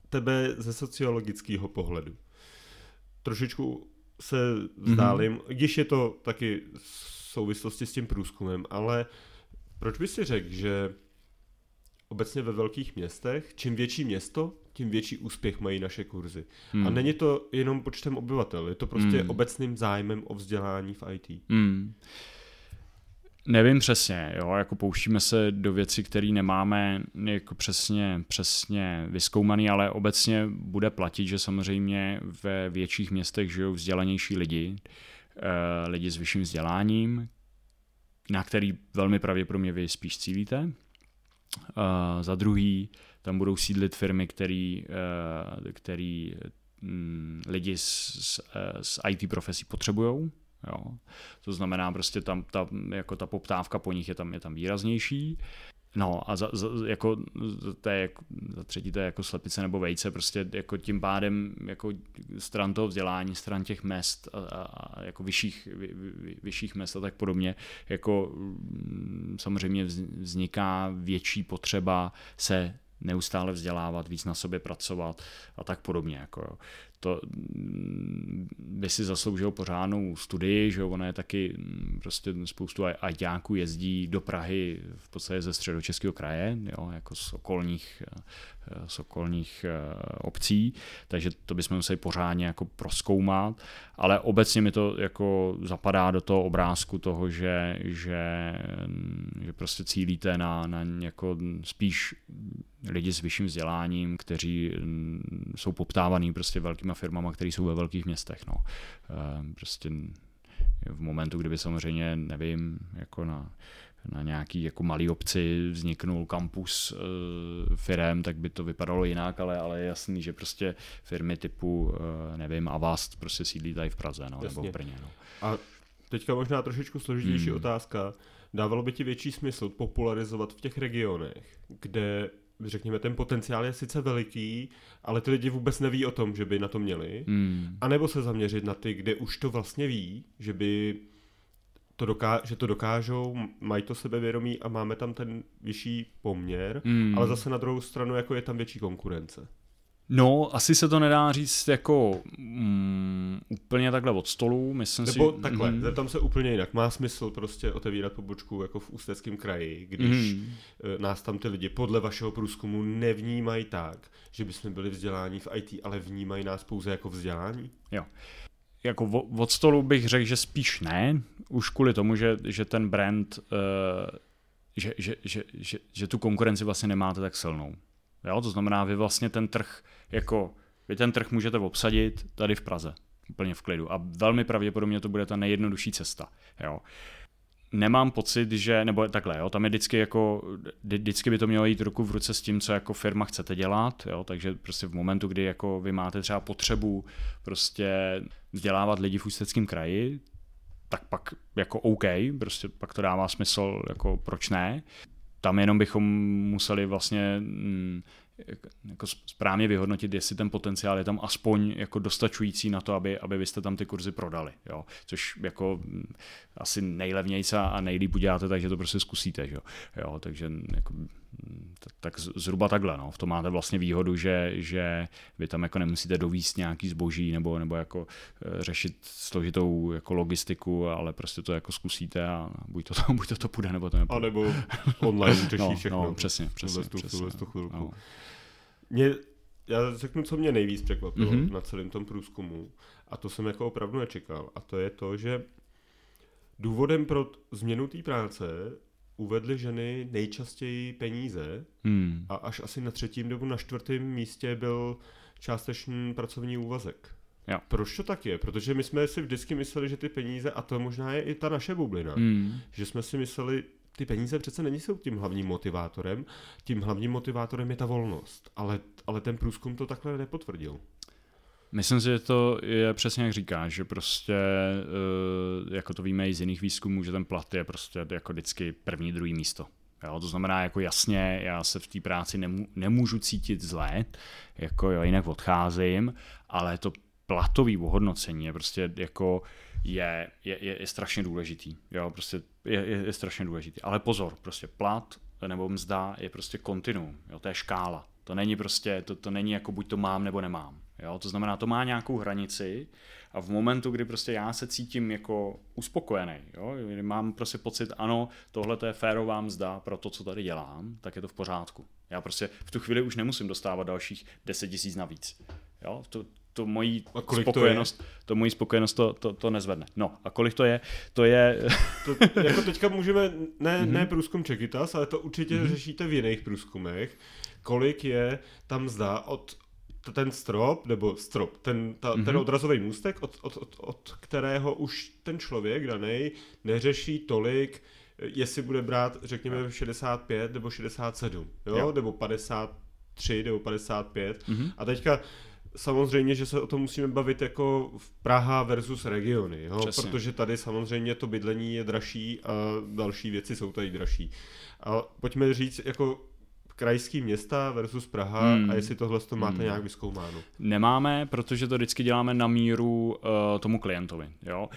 tebe ze sociologického pohledu. Trošičku se vzdálím, mm-hmm. když je to taky v souvislosti s tím průzkumem, ale proč by si řekl, že obecně ve velkých městech, čím větší město, tím větší úspěch mají naše kurzy. Hmm. A není to jenom počtem obyvatel, je to prostě hmm. obecným zájmem o vzdělání v IT. Hmm. Nevím přesně, jo, jako pouštíme se do věcí, které nemáme jako přesně, přesně vyskoumaný, ale obecně bude platit, že samozřejmě ve větších městech žijou vzdělanější lidi, eh, lidi s vyšším vzděláním, na který velmi pravděpodobně vy spíš cílíte. Za druhý, tam budou sídlit firmy, který, uh, který um, lidi s, s IT profesí potřebují. Jo. To znamená, prostě tam ta, jako ta poptávka po nich je tam, je tam výraznější. No a za, za, jako, to je, za třetí to je jako slepice nebo vejce, prostě jako tím pádem jako stran toho vzdělání, stran těch mest a, a, a jako vyšších, vy, vy, vyšších mest a tak podobně, jako mm, samozřejmě vzniká větší potřeba se neustále vzdělávat, víc na sobě pracovat a tak podobně. Jako, jo. to mm, by si zasloužil pořádnou studii, že ono je taky mm, prostě spoustu ajťáků jezdí do Prahy v podstatě ze středočeského kraje, jo, jako z okolních, z okolních eh, obcí, takže to bychom museli pořádně jako proskoumat, ale obecně mi to jako zapadá do toho obrázku toho, že, že, že prostě cílíte na, na jako spíš lidi s vyšším vzděláním, kteří mm, jsou poptávaný prostě velkýma firmama, které jsou ve velkých městech. No. Eh, prostě v momentu, kdyby samozřejmě, nevím, jako na, na nějaký jako malý obci vzniknul kampus e, firem, tak by to vypadalo jinak, ale, ale je jasný, že prostě firmy typu, e, nevím, Avast prostě sídlí tady v Praze, no, nebo v Brně. No. A teďka možná trošičku složitější hmm. otázka. Dávalo by ti větší smysl popularizovat v těch regionech, kde řekněme, ten potenciál je sice veliký, ale ty lidi vůbec neví o tom, že by na to měli. Hmm. A nebo se zaměřit na ty, kde už to vlastně ví, že by to doká- že to dokážou, mají to sebevědomí a máme tam ten vyšší poměr, hmm. ale zase na druhou stranu jako je tam větší konkurence. No, asi se to nedá říct jako mm, úplně takhle od stolu, myslím Nebo si... takhle, mm. zeptám se úplně jinak. Má smysl prostě otevírat pobočku jako v Ústeckém kraji, když mm. nás tam ty lidi podle vašeho průzkumu nevnímají tak, že bychom byli vzdělání v IT, ale vnímají nás pouze jako vzdělání? Jo. Jako od stolu bych řekl, že spíš ne, už kvůli tomu, že, že ten brand, uh, že, že, že, že, že tu konkurenci vlastně nemáte tak silnou. Jo? To znamená, vy vlastně ten trh, jako, vy ten trh můžete obsadit tady v Praze, úplně v klidu. A velmi pravděpodobně to bude ta nejjednodušší cesta. Jo? Nemám pocit, že, nebo takhle, jo, tam je vždycky jako, vždycky by to mělo jít ruku v ruce s tím, co jako firma chcete dělat, jo, takže prostě v momentu, kdy jako vy máte třeba potřebu prostě vzdělávat lidi v ústeckém kraji, tak pak jako OK, prostě pak to dává smysl, jako proč ne tam jenom bychom museli vlastně mm, jako správně vyhodnotit, jestli ten potenciál je tam aspoň jako dostačující na to, aby, aby byste tam ty kurzy prodali. Jo? Což jako mm, asi nejlevnější a nejlíp uděláte, takže to prostě zkusíte. Jo? Jo? Takže jako, tak zhruba takhle. No. V tom máte vlastně výhodu, že, že vy tam jako nemusíte dovíst nějaký zboží nebo, nebo jako eh, řešit složitou jako logistiku, ale prostě to jako zkusíte a buď to, to, buď to, to půjde, nebo to nepůjde. A nebo online řeší no, všechno. No, přesně, přesně. Tu, přesně tu chvilku. No. Mě, já řeknu, co mě nejvíc překvapilo mm-hmm. na celém tom průzkumu a to jsem jako opravdu nečekal a to je to, že důvodem pro změnu té práce uvedly ženy nejčastěji peníze hmm. a až asi na třetím nebo na čtvrtém místě byl částečný pracovní úvazek. Jo. Proč to tak je? Protože my jsme si vždycky mysleli, že ty peníze, a to možná je i ta naše bublina, hmm. že jsme si mysleli, ty peníze přece není jsou tím hlavním motivátorem, tím hlavním motivátorem je ta volnost, ale, ale ten průzkum to takhle nepotvrdil. Myslím si, že to je přesně jak říkáš, že prostě, eh, jako to víme i z jiných výzkumů, že ten plat je prostě jako vždycky první, druhý místo. Jo, to znamená jako jasně, já se v té práci nemů, nemůžu cítit zlé, jako jo, jinak odcházím, ale to platový ohodnocení je prostě jako je, je, je, je strašně důležitý. Jo, prostě je, je, je strašně důležitý. Ale pozor, prostě plat nebo mzda je prostě kontinuum, jo, to je škála. To není prostě, to, to není jako buď to mám nebo nemám. Jo? To znamená, to má nějakou hranici a v momentu, kdy prostě já se cítím jako uspokojený, jo? kdy mám prostě pocit, ano, tohle je férová mzda pro to, co tady dělám, tak je to v pořádku. Já prostě v tu chvíli už nemusím dostávat dalších 10 tisíc navíc. Jo? To, to mojí spokojenost, to, to mojí spokojenost to, to, to nezvedne. No a kolik to je? To je... to, jako teďka můžeme, ne, ne průzkum Čekitas, ale to určitě mm-hmm. řešíte v jiných průzkumech. Kolik je tam zda od ten strop, nebo strop, ten, ta, mm-hmm. ten odrazový můstek, od, od, od, od kterého už ten člověk daný neřeší tolik, jestli bude brát, řekněme, 65 nebo 67, jo? jo. nebo 53 nebo 55. Mm-hmm. A teďka samozřejmě, že se o tom musíme bavit jako v Praha versus regiony, jo? protože tady samozřejmě to bydlení je dražší a další věci jsou tady dražší. A pojďme říct, jako krajský města versus Praha hmm. a jestli tohle to máte hmm. nějak vyskoumáno? Nemáme, protože to vždycky děláme na míru uh, tomu klientovi, jo,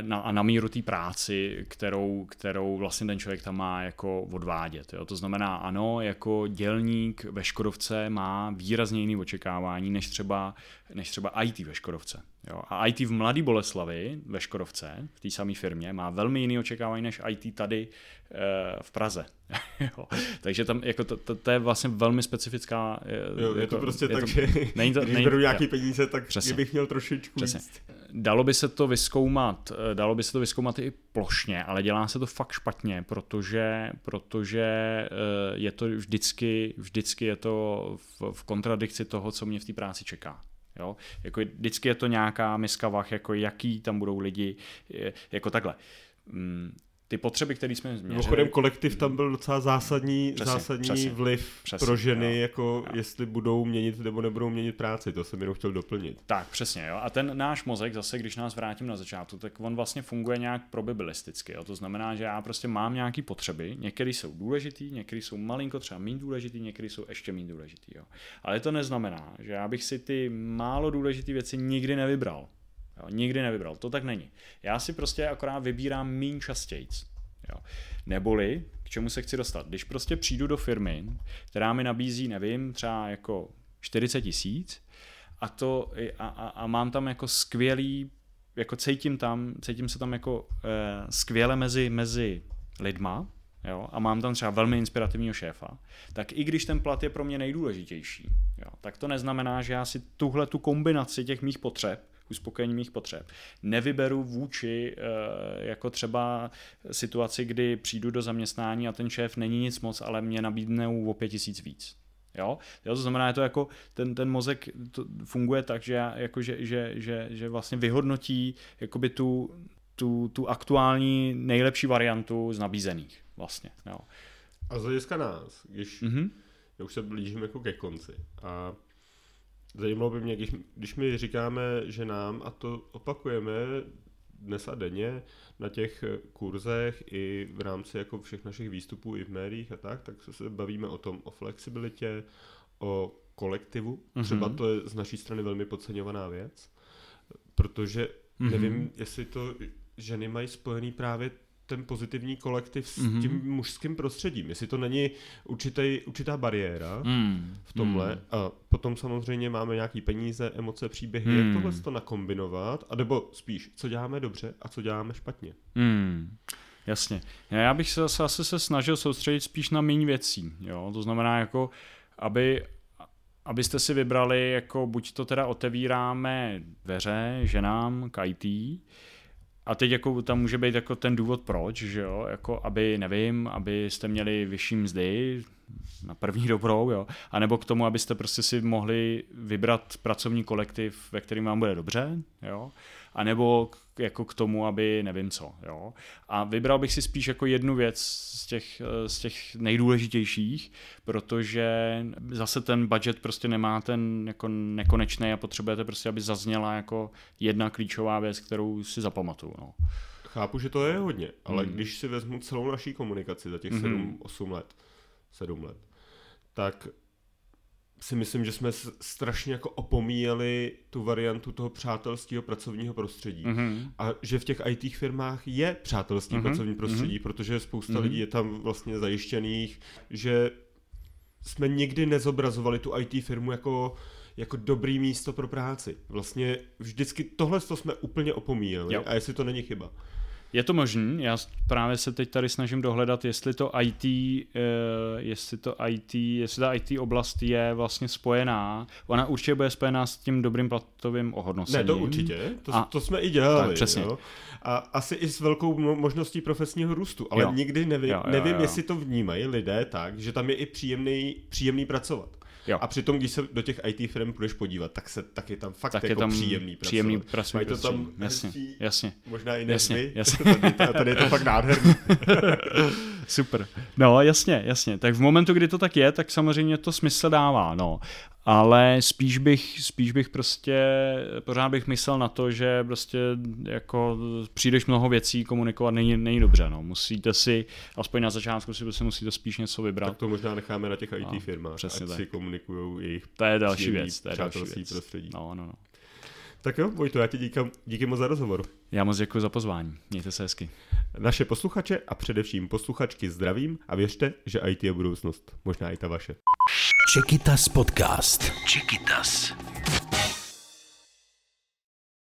na, a na míru té práci, kterou, kterou vlastně ten člověk tam má jako odvádět, jo. To znamená, ano, jako dělník ve Škodovce má výrazně jiný očekávání, než třeba než třeba IT ve Škodovce. Jo? A IT v Mladý Boleslavi ve Škodovce, v té samé firmě, má velmi jiný očekávání než IT tady e, v Praze. jo? Takže tam jako to, to, to, je vlastně velmi specifická... Je, jo, je to, to prostě je tak, to, že není to, když není, beru nějaký jo. peníze, tak Přesně. bych měl trošičku Přesně. víc. Dalo by se to vyskoumat, eh, dalo by se to vyskoumat i plošně, ale dělá se to fakt špatně, protože, protože eh, je to vždycky, vždycky je to v, v kontradikci toho, co mě v té práci čeká. Jo? Jako vždycky je to nějaká miska vach, jako jaký tam budou lidi, jako takhle. Ty potřeby, které jsme změřili... Mimochodem kolektiv tam byl docela zásadní, přesně, zásadní přesně, vliv přesně, pro ženy, jo, jako jo. jestli budou měnit nebo nebudou měnit práci, to jsem jenom chtěl doplnit. Tak, přesně, jo. A ten náš mozek, zase když nás vrátím na začátku, tak on vlastně funguje nějak probabilisticky, jo. To znamená, že já prostě mám nějaké potřeby, některé jsou důležitý, některé jsou malinko třeba méně důležitý, některé jsou ještě méně důležitý, jo. Ale to neznamená, že já bych si ty málo důležité věci nikdy nevybral. Jo, nikdy nevybral, to tak není. Já si prostě akorát vybírám méně častěji. Jo. Neboli, k čemu se chci dostat? Když prostě přijdu do firmy, která mi nabízí, nevím, třeba jako 40 tisíc a, to, a, a, a mám tam jako skvělý, jako cítím tam, cítím se tam jako eh, skvěle mezi, mezi lidma, jo, a mám tam třeba velmi inspirativního šéfa, tak i když ten plat je pro mě nejdůležitější, jo, tak to neznamená, že já si tuhle tu kombinaci těch mých potřeb uspokojení mých potřeb. Nevyberu vůči eh, jako třeba situaci, kdy přijdu do zaměstnání a ten šéf není nic moc, ale mě nabídnou o pět tisíc víc. Jo? jo? To znamená, že to jako ten, ten mozek to funguje tak, že, jako, že, že, že, že vlastně vyhodnotí jakoby tu, tu, tu aktuální nejlepší variantu z nabízených. Vlastně, jo. A z hlediska nás, když mm-hmm. já už se blížím jako ke konci a Zajímalo by mě, když, když my říkáme, že nám, a to opakujeme dnes a denně na těch kurzech i v rámci jako všech našich výstupů i v médiích a tak, tak se bavíme o tom, o flexibilitě, o kolektivu. Mm-hmm. Třeba to je z naší strany velmi podceňovaná věc, protože mm-hmm. nevím, jestli to ženy mají spojený právě ten pozitivní kolektiv s mm-hmm. tím mužským prostředím. Jestli to není určitý, určitá bariéra mm. v tomhle. Mm. A potom samozřejmě máme nějaký peníze, emoce, příběhy, mm. jak tohle to nakombinovat, a nebo spíš, co děláme dobře a co děláme špatně. Mm. Jasně. Já bych se zase asi se snažil soustředit spíš na méně věcí. Jo? To znamená, jako, aby, abyste si vybrali, jako buď to teda otevíráme dveře ženám k IT, a teď jako tam může být jako ten důvod proč, že jo, jako aby, nevím, abyste měli vyšší mzdy, na první dobrou, jo, a nebo k tomu, abyste prostě si mohli vybrat pracovní kolektiv, ve kterým vám bude dobře, jo, a nebo jako k tomu, aby nevím co, jo. A vybral bych si spíš jako jednu věc z těch, z těch nejdůležitějších, protože zase ten budget prostě nemá ten jako nekonečný a potřebujete prostě, aby zazněla jako jedna klíčová věc, kterou si zapamatuju, no. Chápu, že to je hodně, ale hmm. když si vezmu celou naší komunikaci za těch hmm. 7-8 let, 7 let, tak si myslím, že jsme strašně jako opomíjeli tu variantu toho přátelského pracovního prostředí. Mm-hmm. A že v těch IT firmách je přátelský mm-hmm. pracovní prostředí, mm-hmm. protože spousta mm-hmm. lidí je tam vlastně zajištěných, že jsme nikdy nezobrazovali tu IT firmu jako jako dobrý místo pro práci. Vlastně vždycky tohle jsme úplně opomíjeli jo. a jestli to není chyba. Je to možný, já právě se teď tady snažím dohledat, jestli to IT, eh, jestli to IT, jestli ta IT oblast je vlastně spojená. Ona určitě bude spojená s tím dobrým platovým ohodnocením. Ne, to určitě, to, a, to jsme i dělali. Tak, přesně. Jo? A asi i s velkou možností profesního růstu, ale jo. nikdy nevím, jo, jo, nevím jo. jestli to vnímají lidé tak, že tam je i příjemný, příjemný pracovat. Jo. A přitom, když se do těch IT firm budeš podívat, tak, se, tak je tam fakt tak jako je tam příjemný pracovat. Příjemný pracovat. to tam jasně, hezčí, jasně. možná i jasně, jasně. tady, tady je to fakt nádherný. Super. No, jasně, jasně. Tak v momentu, kdy to tak je, tak samozřejmě to smysl dává, no ale spíš bych, spíš bych prostě, pořád bych myslel na to, že prostě jako přijdeš mnoho věcí komunikovat není, není dobře, no. Musíte si, aspoň na začátku si prostě musíte spíš něco vybrat. Tak to možná necháme na těch IT no, firmách, přesně ať tak. si komunikují jejich To je další věc, to je další věc. prostředí. No, no, no. Tak jo, Vojto, já ti díkám, díky moc za rozhovor. Já moc děkuji za pozvání. Mějte se hezky. Naše posluchače a především posluchačky zdravím a věřte, že IT je budoucnost. Možná i ta vaše. Čekytas podcast. Čekytas.